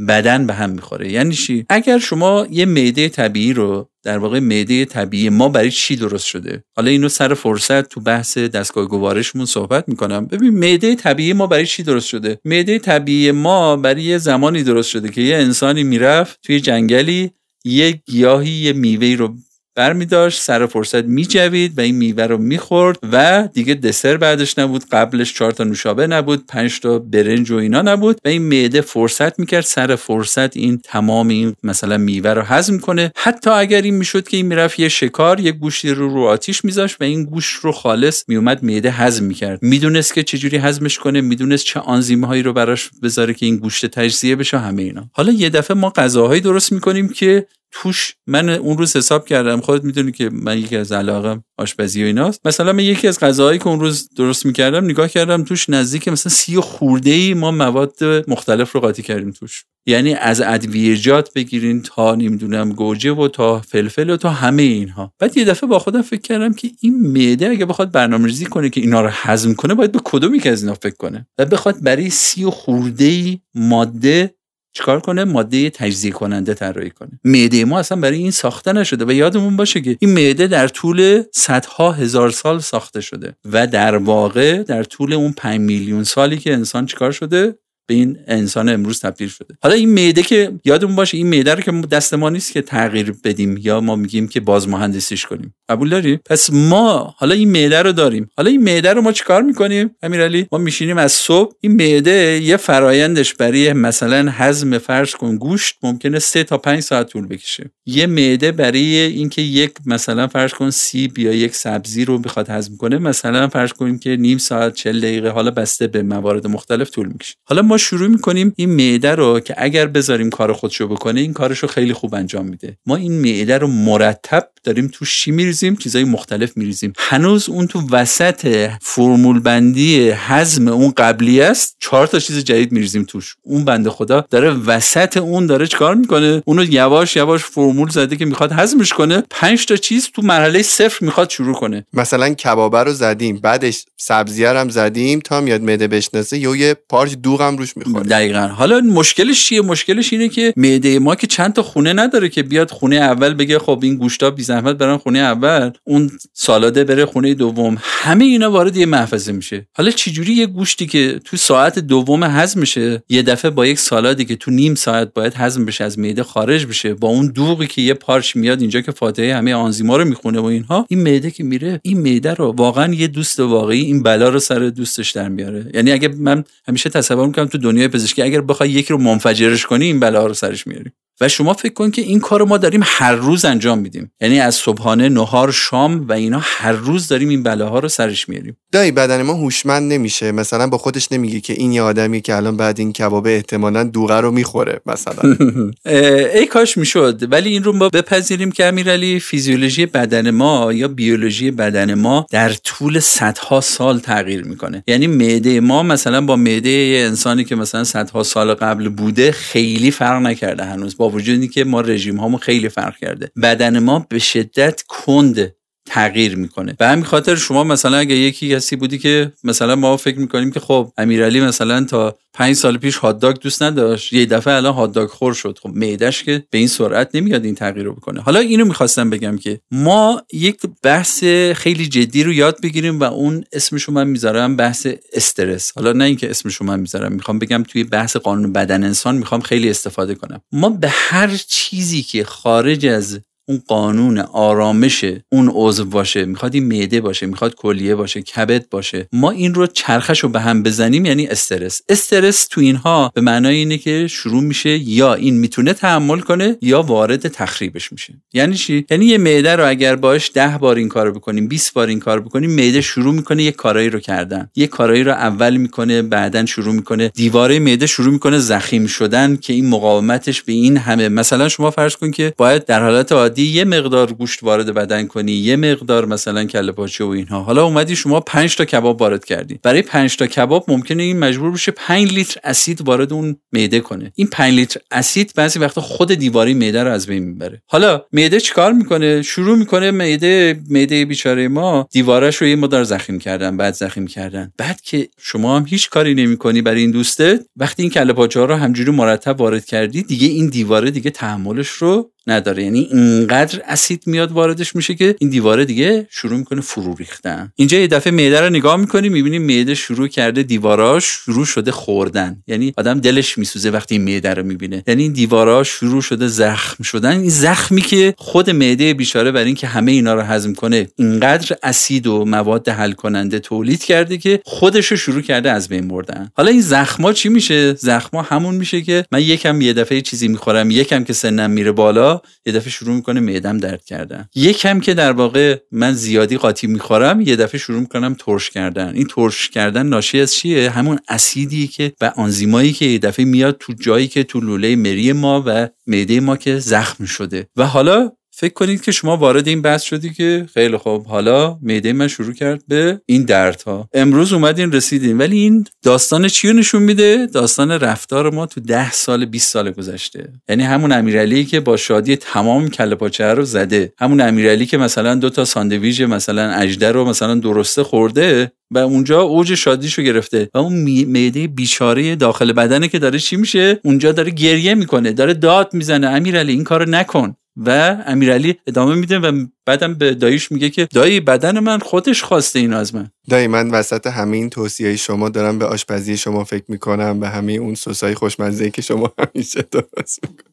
بدن به هم می‌خوره. یعنی چی؟ اگر شما یه معده طبیعی رو در واقع معده طبیعی ما برای چی درست شده؟ حالا اینو سر فرصت تو بحث دستگاه گوارشمون صحبت می‌کنم. ببین معده طبیعی ما برای چی درست شده؟ معده طبیعی ما برای یه زمانی درست شده که یه انسانی می‌رفت توی جنگلی یه گیاهی یه میوه رو برمی داشت سر فرصت میجوید و این میوه رو می‌خورد و دیگه دسر بعدش نبود قبلش چهار تا نوشابه نبود پنج تا برنج و اینا نبود و این معده فرصت می‌کرد سر فرصت این تمام این مثلا میوه رو هضم کنه. حتی اگر این می‌شد که این می‌رفت یه شکار یه گوشتی رو رو آتیش میذاشت و این گوشت رو خالص میومد معده هضم می‌کرد. می‌دونست که چجوری هضمش کنه می‌دونست چه آنزیم هایی رو براش بذاره که این گوشت تجزیه بشه همه اینا. حالا یه دفعه ما غذاهایی درست می‌کنیم که توش من اون روز حساب کردم خودت می‌دونی که من یکی از علاقم آشپزی و ایناست. مثلا من یکی از غذاهایی که اون روز درست می‌کردم نگاه کردم توش نزدیک مثلا سی خورده ای ما مواد مختلف رو قاطی کردیم توش. یعنی از ادویجات بگیرین تا نمی‌دونم گوجه و تا فلفل و تا همه اینها. بعد یه دفعه با خودم فکر کردم که این معده اگه بخواد برنامه‌ریزی کنه که اینا رو هضم کنه باید به کدومی که از اینا فکر کنه؟ و بخواد برای سی خورده ای ماده چیکار کنه؟ ماده تجزیه کننده طراحی کنه. معده ما اصلا برای این ساخته نشده و یادمون باشه که این معده در طول صدها هزار سال ساخته شده و در واقع در طول اون 5 میلیون سالی که انسان چیکار شده؟ به این انسان امروز تبدیل شده. حالا این معده که یادمون باشه این معده رو که دست ما نیست که تغییر بدیم یا ما میگیم که باز مهندسیش کنیم. قبول داری؟ پس ما حالا این معده رو داریم. حالا این معده رو ما چیکار می‌کنیم؟ امیرعلی ما میشینیم از صبح. این معده یه فرایندش برای مثلا هضم فرض کن گوشت ممکنه سه تا پنج ساعت طول بکشه. یه معده برای اینکه یک مثلا فرض کن سیب یا یک سبزی رو بخواد هضم کنه مثلا فرض کنیم که نیم ساعت 40 دقیقه حالا بسته به موارد مختلف طول می‌کشه. حالا ما شروع می‌کنیم این معده رو که اگر بذاریم کار خودشو بکنه این کارشو خیلی خوب انجام میده. ما این معده رو مرتب داریم تو شی میریزیم؟ چیزای مختلف میریزیم. هنوز اون تو وسط فرمول بندی حزم اون قبلی است چهار تا چیز جدید میریزیم توش. اون بنده خدا داره وسط اون داره چکار می‌کنه؟ اونو یواش یواش فرمول زده که می‌خواد هضمش کنه. پنج تا چیز تو مرحله صفر می‌خواد شروع کنه. مثلا کبابه رو زدیم بعدش سبزیه هم زدیم تا میاد معده بشناسه. یا یه پارچ دوغ هم روش می‌خوره. دقیقا. حالا مشکلش چیه؟ مشکلش اینه که معده ما که چند تا خونه نداره که بیاد خونه اول بگه خب این گوشتا بی زحمت برن خونه اول اون سالاده بره خونه دوم. همه اینا وارد یه محفظه میشه. حالا چجوری یه گوشتی که تو ساعت دوم هضم میشه یه دفعه با یک سالادی که تو نیم ساعت باید هضم بشه از معده خارج بشه با اون دوغی که یه پارچ میاد اینجا که فاتحه همه آنزیما رو می‌خونه و اینها این معده که میره این معده رو واقعا یه دوست واقعی این بلا رو سر دوستش در میاره. یعنی اگه من همیشه تصور می‌کنم تو دنیای پزشکی اگر بخوای یکی رو منفجرش کنی این بلا رو سرش میاری. و شما فکر کن که این کار ما داریم هر روز انجام میدیم. یعنی از صبحانه نهار شام و اینا هر روز داریم این بلاها رو سرش میاریم. دایی بدن ما هوشمند نمیشه. مثلا با خودش نمیگه که این یه آدمی که الان بعد این کبابه احتمالا دوغه رو می‌خوره مثلا. ای کاش می‌شد. ولی این رو ما بپذیریم که امیرعلی فیزیولوژی بدن ما یا بیولوژی بدن ما در طول صدها سال تغییر می‌کنه. یعنی معده ما مثلا با معده انسانی که مثلا صدها سال قبل بوده خیلی فرق نکرده هنوز. با وجودی که ما رژیم هامون خیلی فرق کرده. بدن ما به شدت کنده تغییر می‌کنه. به همین خاطر شما مثلا اگه یکی کسی بودی که مثلا ما فکر می‌کنیم که خب امیرعلی مثلا تا پنج سال پیش هاتداگ دوست نداشت یه دفعه الان هاتداگ خور شد. خب معدش که به این سرعت نمیاد این تغییر رو بکنه. حالا اینو می‌خواستم بگم که ما یک بحث خیلی جدی رو یاد بگیریم و اون اسمشو من می‌ذارم بحث استرس. حالا نه اینکه اسمشو من می‌ذارم می‌خوام بگم توی بحث قانون بدن انسان می‌خوام خیلی استفاده کنم. ما به هر چیزی که خارج از اون قانون آرامش اون عضو باشه می‌خواد این معده باشه می‌خواد کلیه باشه کبد باشه. ما این رو چرخش رو به هم بزنیم یعنی استرس. استرس تو اینها به معنای اینه که شروع میشه یا این می‌تونه تحمل کنه یا وارد تخریبش میشه. یعنی چی؟ یعنی یه معده رو اگر باش ده بار این کارو بکنیم 20 بار این کار بکنیم معده شروع می‌کنه یه کارایی رو کردن. یه کارایی رو اول می‌کنه بعدا شروع می‌کنه. دیواره معده شروع می‌کنه زخیم شدن که این مقاومتش به این همه. مثلا شما فرض کن که باید در حالت عادی اومدی یه مقدار گوشت وارد بدن کنی یه مقدار مثلا کله پاچه و اینها. حالا اومدی شما 5 تا کباب وارد کردی. برای 5 تا کباب ممکنه این مجبور بشه 5 لیتر اسید وارد اون معده کنه. این 5 لیتر اسید بعضی وقتا خود دیواری معده رو از بین می‌بره. حالا معده چیکار می‌کنه؟ شروع می‌کنه معده معده بیچاره ما دیوارش رو یه مقدار زخیم کردن بعد زخیم کردن. بعد که شما هم هیچ کاری نمی‌کنی برای این دوسته وقتی این کله پاچه ها رو همجوری مرتب وارد کردی دیگه این دیواره دیگه تحملش رو نداره. یعنی اینقدر اسید میاد واردش میشه که این دیواره دیگه شروع می‌کنه فرو ریختن. اینجا یه دفعه معده رو نگاه می‌کنی می‌بینی معده شروع کرده دیواراش شروع شده خوردن. یعنی آدم دلش میسوزه وقتی این معده رو می‌بینه. یعنی این دیواراش شروع شده زخم شدن. این زخمی که خود معده بیچاره بر اینکه همه اینا رو هضم کنه اینقدر اسید و مواد حل کننده تولید کرده که خودش رو شروع کرده از بین بردن. حالا این زخما چی میشه؟ زخما همون میشه که من یکم یه دفعه چیزی می‌خورم یکم که سنم میره بالا یه دفعه شروع می‌کنه معدم درد کردن. یکم که در واقع من زیادی قاطی می‌خورم یه دفعه شروع می‌کنم ترش کردن. این ترش کردن ناشی از چیه؟ همون اسیدی که و آنزیمایی که یه دفعه میاد تو جایی که تو لوله مری ما و معده ما که زخم شده. و حالا فکر کنید که شما وارد این بحث شدی که خیلی خوب حالا معده من شروع کرد به این دردها. امروز اومدین رسیدین ولی این داستان چی نشون میده؟ داستان رفتار ما تو ده سال 20 سال گذشته. یعنی همون امیرعلی که با شادی تمام کله پاچه رو زده. همون امیرعلی که مثلا دو تا ساندویژ مثلا اجده رو مثلا درسته خورده و اونجا اوج شادیشو گرفته. و اون معده بیچاره داخل بدنه که داره چی میشه؟ اونجا داره گریه می‌کنه داره داد می‌زنه. امیرعلی این کارو نکن. و امیرعلی ادامه میده و بعدم به داییش میگه که دایی بدن من خودش خواسته اینو از من. دایی من وسط همه این توصیه شما دارم به آشپزی شما فکر می‌کنم به همه اون سسای خوشمزه که شما همیشه درست می‌کنم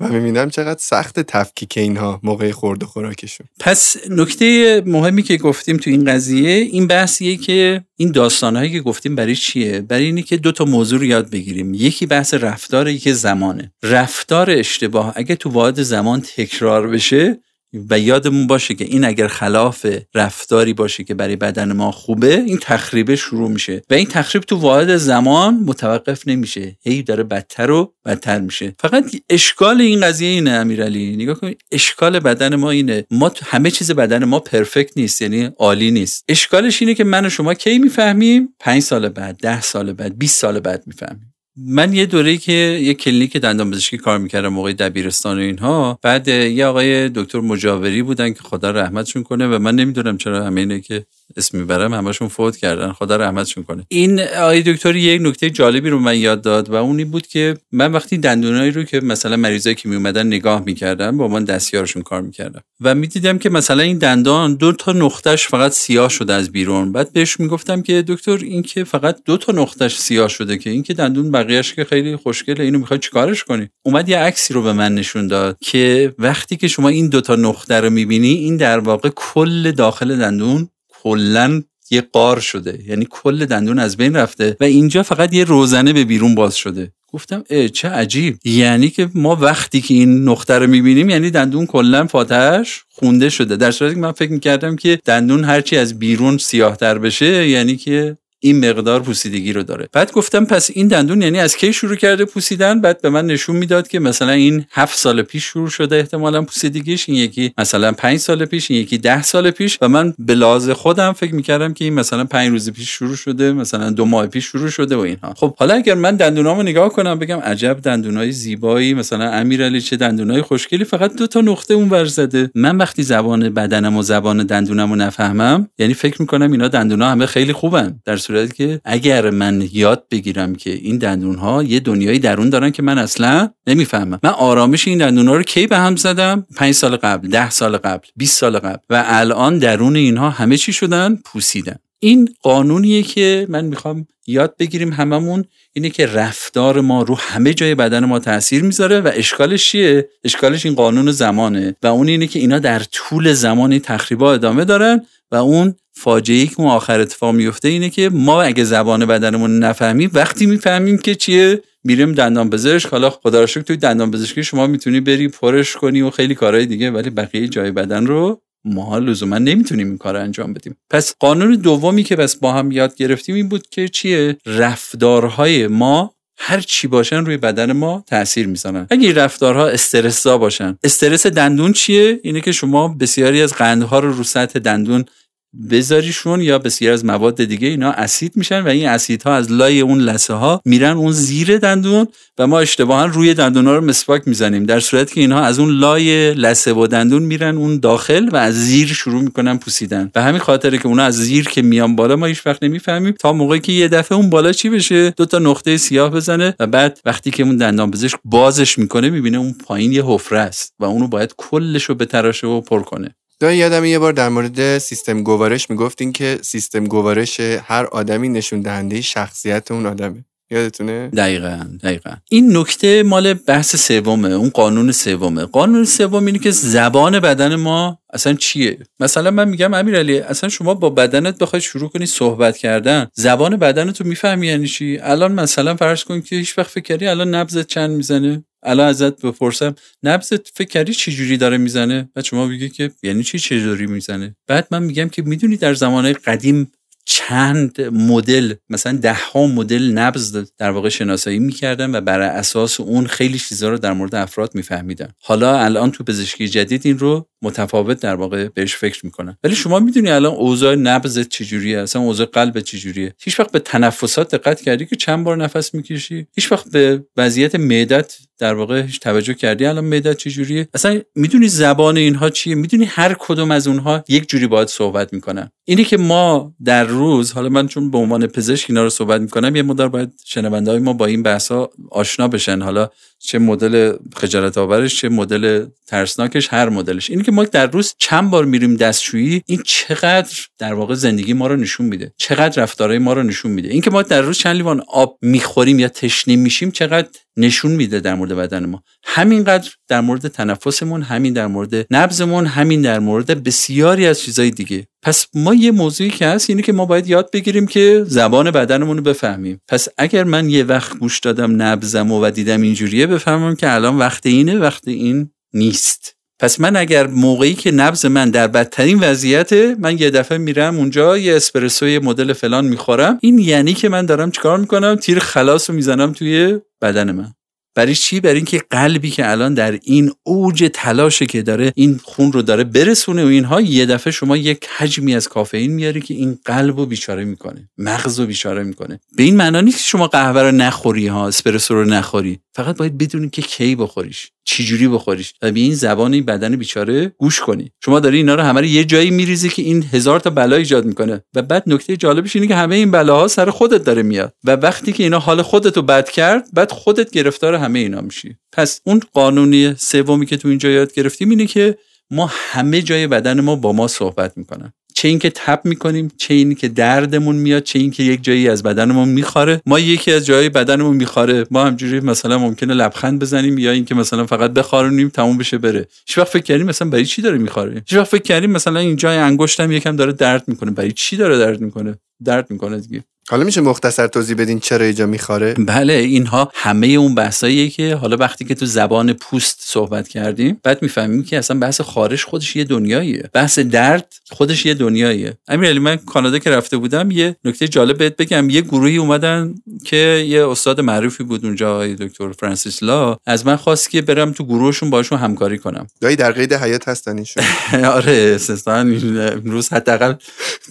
و می‌بینم چقدر سخت تفکیک اینها موقع خورد و خوراکشون. پس نکته مهمی که گفتیم تو این قضیه این بحثیه که این داستانهایی که گفتیم برای چیه؟ برای اینه که دو تا موضوع رو یاد بگیریم. یکی بحث رفتار یکی زمانه. رفتار اشتباه اگه تو واحد زمان تکرار بشه و یادمون باشه که این اگر خلاف رفتاری باشه که برای بدن ما خوبه این تخریب شروع میشه. و این تخریب تو واحد زمان متوقف نمیشه. هی داره بدتر و بدتر میشه. فقط اشکال این قضیه اینه امیرعلی. نگاه کنید اشکال بدن ما اینه. ما همه چیز بدن ما پرفکت نیست یعنی عالی نیست. اشکالش اینه که من و شما کی می‌فهمیم؟ 5 سال بعد 10 سال بعد 20 سال بعد می‌فهمیم. من یه دوره که یه کلینیک دندان پزشکی کار می‌کردم موقع دبیرستان و اینها. بعد یه آقای دکتر مجاوری بودن که خدا رحمتشون کنه و من نمی‌دونم چرا همه که اسم می‌برم همشون فوت کردن. خدا رحمتشون کنه. این آقای دکتر یک نکته جالبی رو من یاد داد و اونی بود که من وقتی دندونایی رو که مثلا مریضایی که میومدن نگاه می‌کردم با من دستیارشون کار می‌کردم و می‌دیدم که مثلا این دندان دو تا نقطهش فقط سیاه شده از بیرون. بعد بهش می‌گفتم که دکتر این که فقط دو تا نقطهش سیاه شده که این که دندون بقیهش که خیلی خوشگله اینو می‌خوای چیکارش کنی؟ اومد یه عکسی رو به من نشون داد که وقتی که شما این دو تا نقطه رو می‌بینی این در واقع کل داخل دندون کلا یه قار شده. یعنی کل دندون از بین رفته و اینجا فقط یه روزنه به بیرون باز شده. گفتم اه چه عجیب. یعنی که ما وقتی که این نقطه رو می‌بینیم یعنی دندون کلا فاتحش خونده شده. در صورتی که من فکر می‌کردم که دندون هرچی از بیرون سیاهتر بشه یعنی که این مقدار پوسیدگی رو داره. بعد گفتم پس این دندون یعنی از کی شروع کرده پوسیدن؟ بعد به من نشون می‌داد که مثلا این هفت سال پیش شروع شده احتمالا پوسیدگیش این یکی مثلا پنج سال پیش این یکی ده سال پیش و من به خودم فکر می‌کردم که این مثلا پنج روز پیش شروع شده مثلا دو ماه پیش شروع شده و اینها. خب حالا اگر من دندونامو نگاه کنم بگم عجب دندونای زیبایی مثلا امیرعلی چه دندونای خوشگلی فقط دو تا نقطه اون ور زده. من وقتی زبان بدنم و زبان دندونمو نفهمم یعنی فکر می‌کنم اینا دندونا همه خیلی خوبن در صورتی که اگر من یاد بگیرم که این دندون ها یه دنیای درون دارن که من اصلا نمی‌فهمم. من آرامش این دندون ها رو کی به هم زدم؟ 5 سال قبل 10 سال قبل 20 سال قبل. و الان درون اینها همه چی شدن پوسیدن. این قانونیه که من می‌خوام یاد بگیریم هممون اینه که رفتار ما رو همه جای بدن ما تاثیر می‌ذاره و اشکالش چیه؟ اشکالش این قانون زمانه و اون اینه که اینا در طول زمانی تخریبا ادامه دارن و اون فاجعه ای که اون آخر اتفاق میفته اینه که ما اگه زبان بدنمون نفهمیم وقتی می‌فهمیم که چیه میریم دندان پزشک. حالا خدا رو شکر توی دندان پزشکی شما می‌تونی بری پرش کنی و خیلی کارهای دیگه ولی بقیه جای بدن رو ما لزوما نمی‌تونیم این کار انجام بدیم. پس قانون دومی که بس با هم یاد گرفتیم این بود که چیه؟ رفتارهای ما هر چی باشن روی بدن ما تاثیر می‌زنن اگه رفتارها استرسا باشن استرس دندون چیه؟ اینه که شما بسیاری از قندها رو رو سطح دندون بذاریشون یا بسیار از مواد دیگه اینا اسید میشن و این اسیدها از لای اون لسه ها میرن اون زیر دندون و ما اشتباها روی دندون ها رو مسواک می‌زنیم در صورتی که اینها از اون لای لسه و دندون میرن اون داخل و از زیر شروع می‌کنن پوسیدن. و همین خاطره که اونا از زیر که میان بالا ما هیچ وقت نمی‌فهمیم تا موقعی که یه دفعه اون بالا چی بشه؟ دو تا نقطه سیاه بزنه و بعد وقتی که اون دندان پزشک بازش می‌کنه می‌بینه اون پایین یه حفره است و اونو باید کلش رو بتراشه و پر کنه. دایی یادم یه بار در مورد سیستم گوارش می‌گفتین که سیستم گوارش هر آدمی نشون دهنده شخصیت اون آدمه. یادتونه؟ دقیقا دقیقا. این نکته مال بحث سومه اون قانون سومه. قانون سوم اینه که زبان بدن ما اصلا چیه؟ مثلا من میگم امیرعلی اصلا شما با بدنت بخوای شروع کنی صحبت کردن زبان بدنت رو می‌فهمی یعنی چی؟ الان مثلا فرض کن که هیچ وقت فکر کردی الان نبضت چند می‌زنه؟ الان ازت بپرسم نبضت فکر کردی چه جوری داره می‌زنه؟ بعد شما میگی که یعنی چی چه جوری می‌زنه؟ بعد من میگم که می‌دونی در زمانه قدیم چند مدل مثلا ده ها مدل نبض در واقع شناسایی می‌کردن و بر اساس اون خیلی چیزا رو در مورد افراد میفهمیدن. حالا الان تو پزشکی جدید این رو متفاوت در واقع بهش فکر می‌کنن. ولی شما می‌دونی الان اوضاع نبض چجوریه؟ اصلا اوضاع قلب چجوریه؟ هیچ وقت به تنفسات دقت کردی که چند بار نفس می‌کشی؟ هیچ وقت به وضعیت معدت در واقع هیچ توجه کردی؟ الان معدت چجوریه؟ اصلا می‌دونی زبان اینها چیه؟ می‌دونی هر کدوم از اونها یک جوری باید صحبت می‌کنن. اینی که ما در روز حالا من چون به عنوان پزشک اینا رو صحبت می‌کنم یه مدار باید شنونده های ما با این بحث ها آشنا بشن. حالا چه مدل خجالت آورش چه مدل ترسناکش هر مدلش. اینی ما در روز چند بار میریم دستشویی این چقدر در واقع زندگی ما رو نشون میده. چقدر رفتارهای ما رو نشون میده. اینکه ما در روز چند لیوان آب می‌خوریم یا تشنه میشیم چقدر نشون میده در مورد بدن ما. همینقدر در مورد تنفسمون همین در مورد نبزمون همین در مورد بسیاری از چیزهای دیگه. پس ما یه موضوعی که هست اینه که ما باید یاد بگیریم که زبان بدنمون رو بفهمیم. پس اگر من یه وقت گوش دادم نبزم و دیدم اینجوریه بفهمم که الان وقت اینه وقت این نیست. پس من اگر موقعی که نبز من در بدترین وضعیته من یه دفعه میرم اونجا یه اسپرسو مدل فلان می‌خورم. این یعنی که من دارم چیکار می‌کنم؟ تیر خلاص رو می‌زنم توی بدن من. برای چی؟ برای اینکه قلبی که الان در این اوج تلاشه که داره این خون رو داره برسونه و اینها یه دفعه شما یک حجمی از کافئین میاری که این قلب رو بیچاره می‌کنه مغز رو بیچاره می‌کنه. به این معنا نیست شما قهوه رو نخوری ها اسپرسو رو نخوری. فقط باید بدونی که کی بخوریش. چجوری بخوریش و به این زبان این بدن بیچاره گوش کنی. شما داری اینا رو همه رو یه جایی میریزی که این هزار تا بلا ایجاد می‌کنه. و بعد نکته جالبش اینه که همه این بلاها سر خودت داره میاد. و وقتی که اینا حال خودت رو بد کرد بعد خودت گرفتار همه اینا میشی. پس اون قانونی سومی که تو اینجا یاد گرفتیم اینه که ما همه جای بدن ما با ما صحبت می‌کنن. چه اینکه تپ می‌کنیم چه اینکه که دردمون میاد چه اینکه یک جایی از بدنمون میخواره ما یکی از جایی بدنمون میخواره ما همجوری مثلا ممکنه لبخند بزنیم یا اینکه مثلا فقط بخارونیم تموم بشه بره. هیچ وقت فکر کردیم مثلا برای چی داره میخواره هیچ وقت فکر کردیم مثلا این جای انگشتم یکم داره درد می‌کنه. برای چی داره درد می‌کنه؟ درد می‌کنه دیگه. حالا میشه مختصر توضیح بدین چرا اینجا میخواره بله اینها همه اون بحثاییه که حالا وقتی که تو زبان پوست صحبت کردیم بعد می‌فهمیم که اصلا بحث خارش خودش یه دنیاییه. بحث درد خودش یه دنیاییه. امیرعلی من کانادا که رفته بودم یه نکته جالب بهت بگم. یه گروهی اومدن که یه استاد معروفی بود اونجا دکتر فرانسیس لا. از من خواست که برم تو گروهشون باشون همکاری کنم. دایی در قید حیات هستن ایشون. آره اساسا امروز حداقل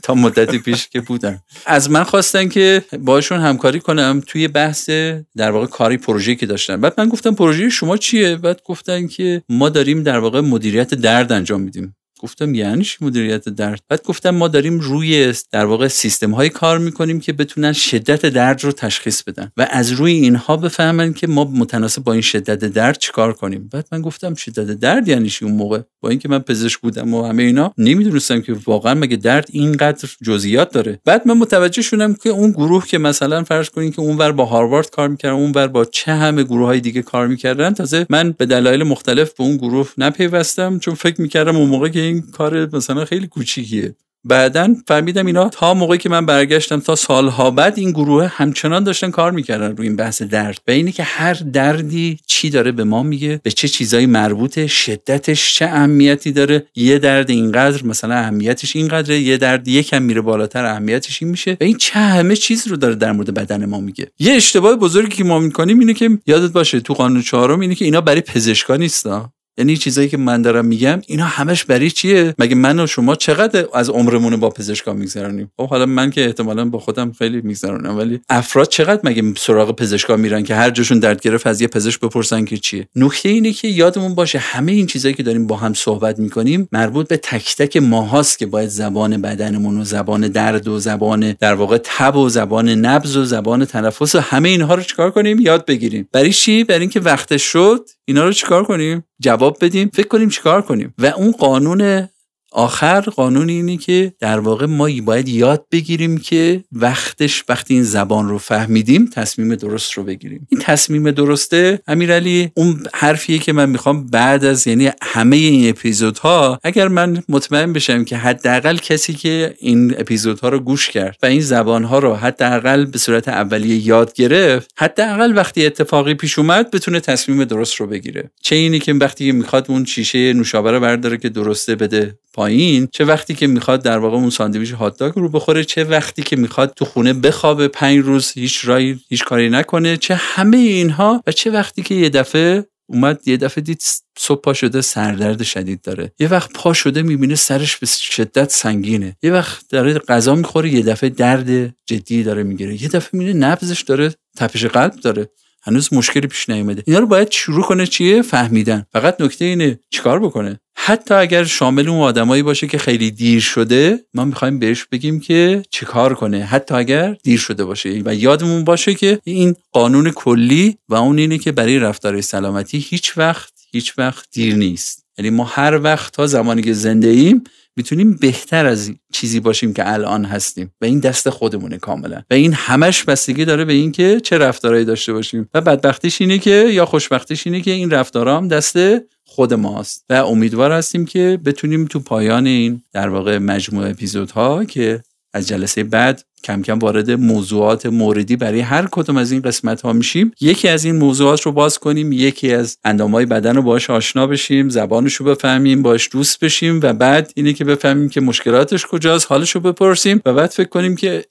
تا مدتی پیش که بودم از من خواستن که باشون همکاری کنم توی بحث در واقع کاری پروژه که داشتن بعد من گفتم پروژه شما چیه؟ بعد گفتن که ما داریم در واقع مدیریت درد انجام میدیم. گفتم یعنی مدیریت درد؟ بعد گفتم ما داریم روی در واقع سیستم های کار می‌کنیم که بتونن شدت درد رو تشخیص بدن و از روی اینها بفهمن که ما متناسب با این شدت درد چیکار کنیم. بعد من گفتم شدت درد یعنی چی اون موقع؟ با اینکه من پزشک بودم و همه اینا نمی‌دونستم که واقعا مگه درد اینقدر جزئیات داره. بعد من متوجه شدم که اون گروه که مثلا فرض کنین که اونور با هاروارد کار می‌کردن اونور با چه همه گروه های دیگه کار می‌کردن تازه من به دلایل مختلف به اون گروه نپیوستم چون فکر می‌کردم اون موقع که کار مثلا خیلی کوچیکیه. بعدا فهمیدم اینا تا موقعی که من برگشتم تا سالها بعد این گروه همچنان داشتن کار می‌کردن روی این بحث درد. به اینه که هر دردی چی داره به ما میگه به چه چیزایی مربوطه شدتش چه اهمیتی داره یه درد اینقدر مثلا اهمیتش اینقدره یه درد یکم میره بالاتر اهمیتش این میشه. و این چه همه چیز رو داره در مورد بدن ما میگه. یه اشتباه بزرگی که ما می‌کنیم اینه که یادت باشه تو قانون چهارم اینه که اینا برای پزشکا نیستا یعنی چیزایی که من دارم میگم اینا همش برای چیه؟ مگه من و شما چقدر از عمرمون با پزشکا میگذرونیم خب حالا من که احتمالا با خودم خیلی میگذرونم ولی افراد چقدر مگه سراغ پزشکا میرن که هر جاشون درد گرفت از یه پزشک بپرسن که چیه؟ نکته اینه که یادمون باشه همه این چیزایی که داریم با هم صحبت می‌کنیم مربوط به تک تک ماهاست که باید زبان بدنمون و زبان درد و زبان در واقع تب و زبان نبض و زبان تنفس و همه اینها رو چیکار کنیم؟ یاد بگیریم. برای چی؟ برای اینکه وقت شد اینا رو چیکار کنیم؟ بدیم فکر کنیم چیکار کنیم. و اون قانون آخر قانون اینه که در واقع ما باید یاد بگیریم که وقتش وقتی این زبان رو فهمیدیم تصمیم درست رو بگیریم. این تصمیم درسته؟ امیرعلی اون حرفیه که من می‌خوام بعد از یعنی همه این اپیزودها اگر من مطمئن بشم که حداقل کسی که این اپیزودها رو گوش کرد و این زبانها رو حداقل به صورت اولیه یاد گرفت حداقل وقتی اتفاقی پیش اومد بتونه تصمیم درست رو بگیره. چه اینی که وقتی می‌خواد اون شیشه نوشابه رو برداره که درسته بده پایین چه وقتی که می‌خواد در واقع اون ساندویچ هات داگ رو بخوره چه وقتی که می‌خواد تو خونه بخوابه پنج روز هیچ رای هیچ کاری نکنه چه همه اینها و چه وقتی که یه دفعه اومد یه دفعه دید صبح پا شده سردرد شدید داره. یه وقت پا شده می‌بینه سرش به شدت سنگینه. یه وقت داره غذا می‌خوره یه دفعه درد جدی داره می‌گیره. یه دفعه می‌بینه نبزش داره تپش قلب داره. هنوز مشکلی پیش نیومده. اینا رو باید شروع کنه چیه؟ فهمیدن. فقط نکته اینه چیکار بکنه؟ حتی اگر شامل اون آدمایی باشه که خیلی دیر شده ما می‌خوایم بهش بگیم که چیکار کنه. حتی اگر دیر شده باشه. و یادمون باشه که این قانون کلی و اون اینه که برای رفتار سلامتی هیچ وقت هیچ وقت دیر نیست. یعنی ما هر وقت تا زمانی که زنده ایم می‌تونیم بهتر از چیزی باشیم که الان هستیم و این دست خودمونه کاملا. و این همش بستگی داره به اینکه چه رفتارهایی داشته باشیم. و بدبختیش اینه که یا خوشبختیش اینه که این رفتارها هم دست خود ماست. و امیدوار هستیم که بتونیم تو پایان این در واقع مجموعه اپیزودها که از جلسه بعد کم کم وارد موضوعات موردی برای هر کدوم از این قسمت ها میشیم. یکی از این موضوعات رو باز کنیم یکی از اندامهای بدن رو باش آشنا بشیم زبانش رو بفهمیم باش دوست بشیم و بعد اینه که بفهمیم که مشکلاتش کجاست حالش رو بپرسیم و بعد فکر کنیم که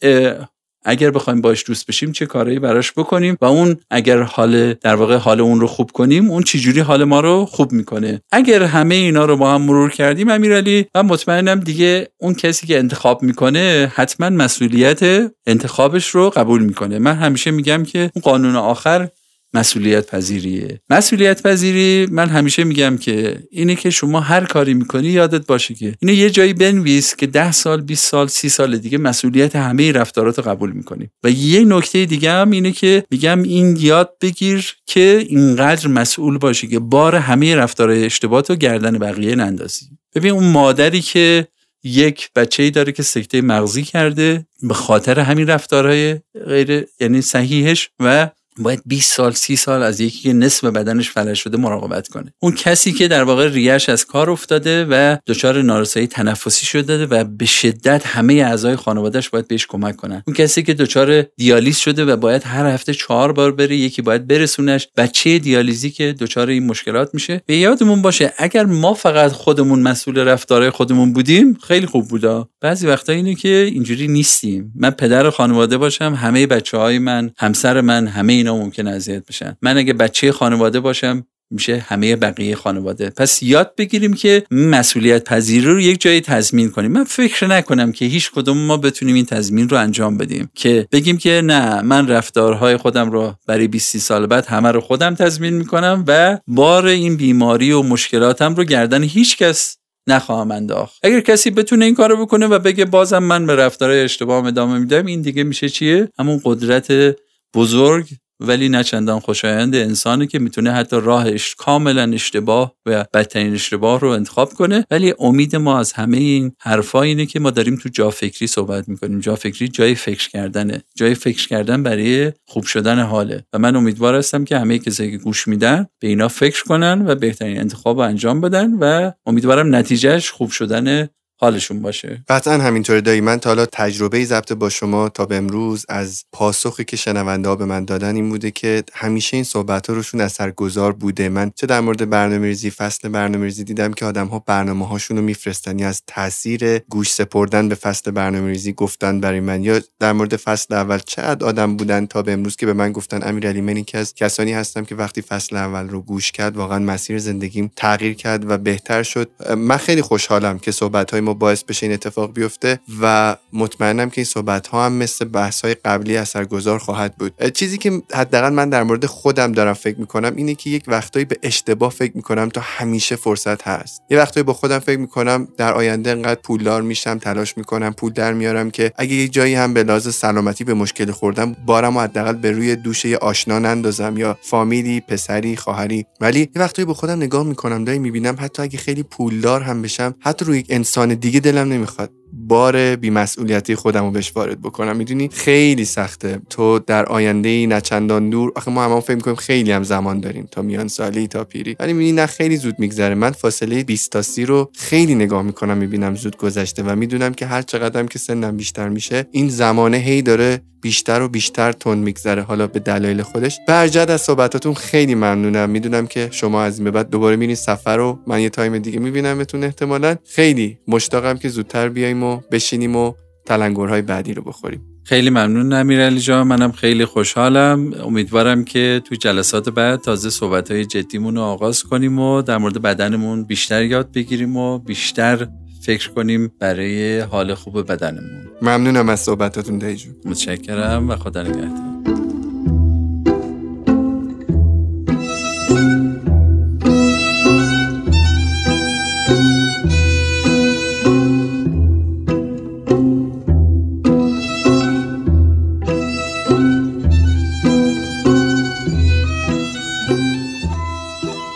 اگر بخوایم باش دوست بشیم چه کارایی براش بکنیم و اون اگر حال در واقع حال اون رو خوب کنیم اون چجوری حال ما رو خوب می‌کنه؟ اگر همه اینا رو با هم مرور کردیم امیرعلی و مطمئنم دیگه اون کسی که انتخاب می‌کنه حتما مسئولیت انتخابش رو قبول می‌کنه. من همیشه میگم که اون قانون آخر مسئولیت پذیریه مسئولیت پذیری من همیشه میگم که اینه که شما هر کاری می‌کنی یادت باشه که اینو یه جایی بنویس که ده سال 20 سال سی سال دیگه مسئولیت همه رفتارات قبول می‌کنی. و یه نکته دیگه هم اینه که میگم این یاد بگیر که اینقدر مسئول باشی که بار همه رفتارهای اشتباهات رو گردن بقیه نندازی. ببین اون مادری که یک بچه ای داره که سکته مغزی کرده به خاطر همین رفتارهای غیر یعنی صحیحش و باید 20 سال 30 سال از یکی که نصف بدنش فلج شده مراقبت کنه. اون کسی که در واقع ریش از کار افتاده و دچار نارسایی تنفسی شده و به شدت همه اعضای خانوادهش باید بهش کمک کنن. اون کسی که دچار دیالیز شده و باید هر هفته چهار بار بره یکی باید برسونش. بچه دیالیزی که دچار این مشکلات میشه. به یادمون باشه اگر ما فقط خودمون مسئول رفتارهای خودمون بودیم خیلی خوب بودا. بعضی وقتا اینه که اینجوری نیستیم. من پدر خانواده باشم همه بچه های من همسر من همه اینا ممکن اذیت بشن. من اگه بچه خانواده باشم میشه همه بقیه خانواده. پس یاد بگیریم که مسئولیت پذیری رو یک جایی تضمین کنیم. من فکر نکنم که هیچ کدوم ما بتونیم این تضمین رو انجام بدیم که بگیم که نه من رفتارهای خودم رو برای 20 سال بعد همه رو خودم تضمین می‌کنم و بار این بیماری و مشکلاتم رو گردن هیچ کس نخواهم انداخت. اگر کسی بتونه این کارو بکنه و بگه بازم من به رفتارهای اشتباه ادامه میدم این دیگه میشه چیه؟ همون قدرت بزرگ ولی نه چندان خوشایند انسانی که می‌تونه حتی راهش کاملا اشتباه و بدترین اشتباه رو انتخاب کنه. ولی امید ما از همه این حرفا اینه که ما داریم تو جا فکری صحبت می‌کنیم. جا فکری جای فکر کردنه. جای فکر کردن برای خوب شدن حاله. و من امیدوار هستم که همه کسایی که گوش میدن به اینا فکر کنن و بهترین انتخاب انجام بدن و امیدوارم نتیجهش خوب شدن حالشون باشه. قطعا همینطوره دایی. من تا حالا تجربه ضبط با شما تا به امروز از پاسخی که شنونده ها به من دادن این بوده که همیشه این صحبت ها روشون اثرگذار بوده. من چه در مورد برنامه ریزی فصل برنامه ریزی دیدم که آدم ها برنامه هاشون رو میفرستن از تاثیر گوش سپردن به فصل برنامه ریزی گفتن برای من. یا در مورد فصل اول چقدر آدم بودن تا به امروز که به من گفتن امیرعلی من یکی از کسانی هستم که وقتی فصل اول رو گوش کرد واقعا مسیر زندگیم تغییر کرد و بهتر شد. من خیلی خوشحالم که صحبت های ما باعث بشه این اتفاق بیفته و مطمئنم که این صحبت ها هم مثل بحث های قبلی اثرگذار خواهد بود. چیزی که حداقل من در مورد خودم دارم فکر می‌کنم اینه که یک وقتایی به اشتباه فکر می‌کنم تا همیشه فرصت هست. یه وقتایی با خودم فکر می‌کنم در آینده انقدر پولدار میشم تلاش می‌کنم پول در میارم که اگه یه جایی هم به لحاظ سلامتی به مشکل خوردم بارم حداقل به روی دوش یه آشنا نندازم یا فامیلی پسری خواهری. ولی یه وقتایی به خودم نگاه می‌کنم دایی می‌بینم حتی اگه خیلی پولدار هم بشم حتی روی انسان دیگه دلم نمی‌خواد. بار بیمسئولیتی خودم رو بهش وارد بکنم. می‌دونی؟ خیلی سخته. تو در آینده ای نچندان دور آخه ما هم, فکر می‌کنیم خیلی هم زمان داریم. تا میان سالی تا پیری. ولی می‌بینی نه خیلی زود میگذره. من فاصله 20 تا 30 رو خیلی نگاه می‌کنم می‌بینم زود گذشته و می‌دونم که هر چقدرم که سنم بیشتر میشه این زمانه هی داره بیشتر و بیشتر تون میگذره. حالا به دلایل خودش. برجد از صحبتاتون خیلی ممنونم. می‌دونم که شما از این به بعد دوباره میرین سفر رو من یه تایم دیگه میبینمتون احتمالا. خیلی مشتاقم که زودتر بیایم و بشینیم و تلنگرهای بعدی رو بخوریم. خیلی ممنون امیرعلی جان. منم خیلی خوشحالم. امیدوارم که تو جلسات بعد تازه صحبت های جدیمون رو آغاز کنیم و در مورد بدنمون بیشتر یاد بگیریم و بیشتر فکر کنیم برای حال خوب بدنمون. ممنونم از صحبتاتون دیجو متشکرم و خدا نگهدار.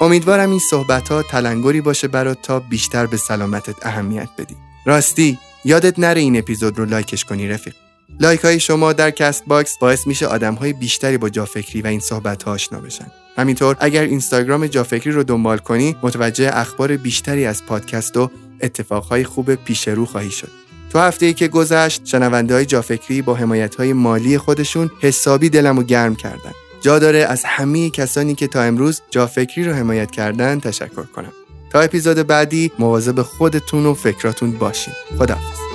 امیدوارم این صحبت ها تلنگری باشه برات تا بیشتر به سلامتت اهمیت بدی. راستی یادت نره این اپیزود رو لایکش کنی رفیق. لایک های شما در کست باکس باعث میشه آدم های بیشتری با جافکری و این صحبت ها آشنا بشن. همینطور اگر اینستاگرام جافکری رو دنبال کنی متوجه اخبار بیشتری از پادکست و اتفاقهای خوب پیش رو خواهی شد. تو هفته ای که گذشت شنونده های جافکری با حمایت های مالی خودشون حسابی دلمو گرم کردن. جا داره از همه کسانی که تا امروز جا فکری رو حمایت کردن تشکر کنم. تا اپیزود بعدی مواظب خودتون و فکراتون باشین. خداحافظ.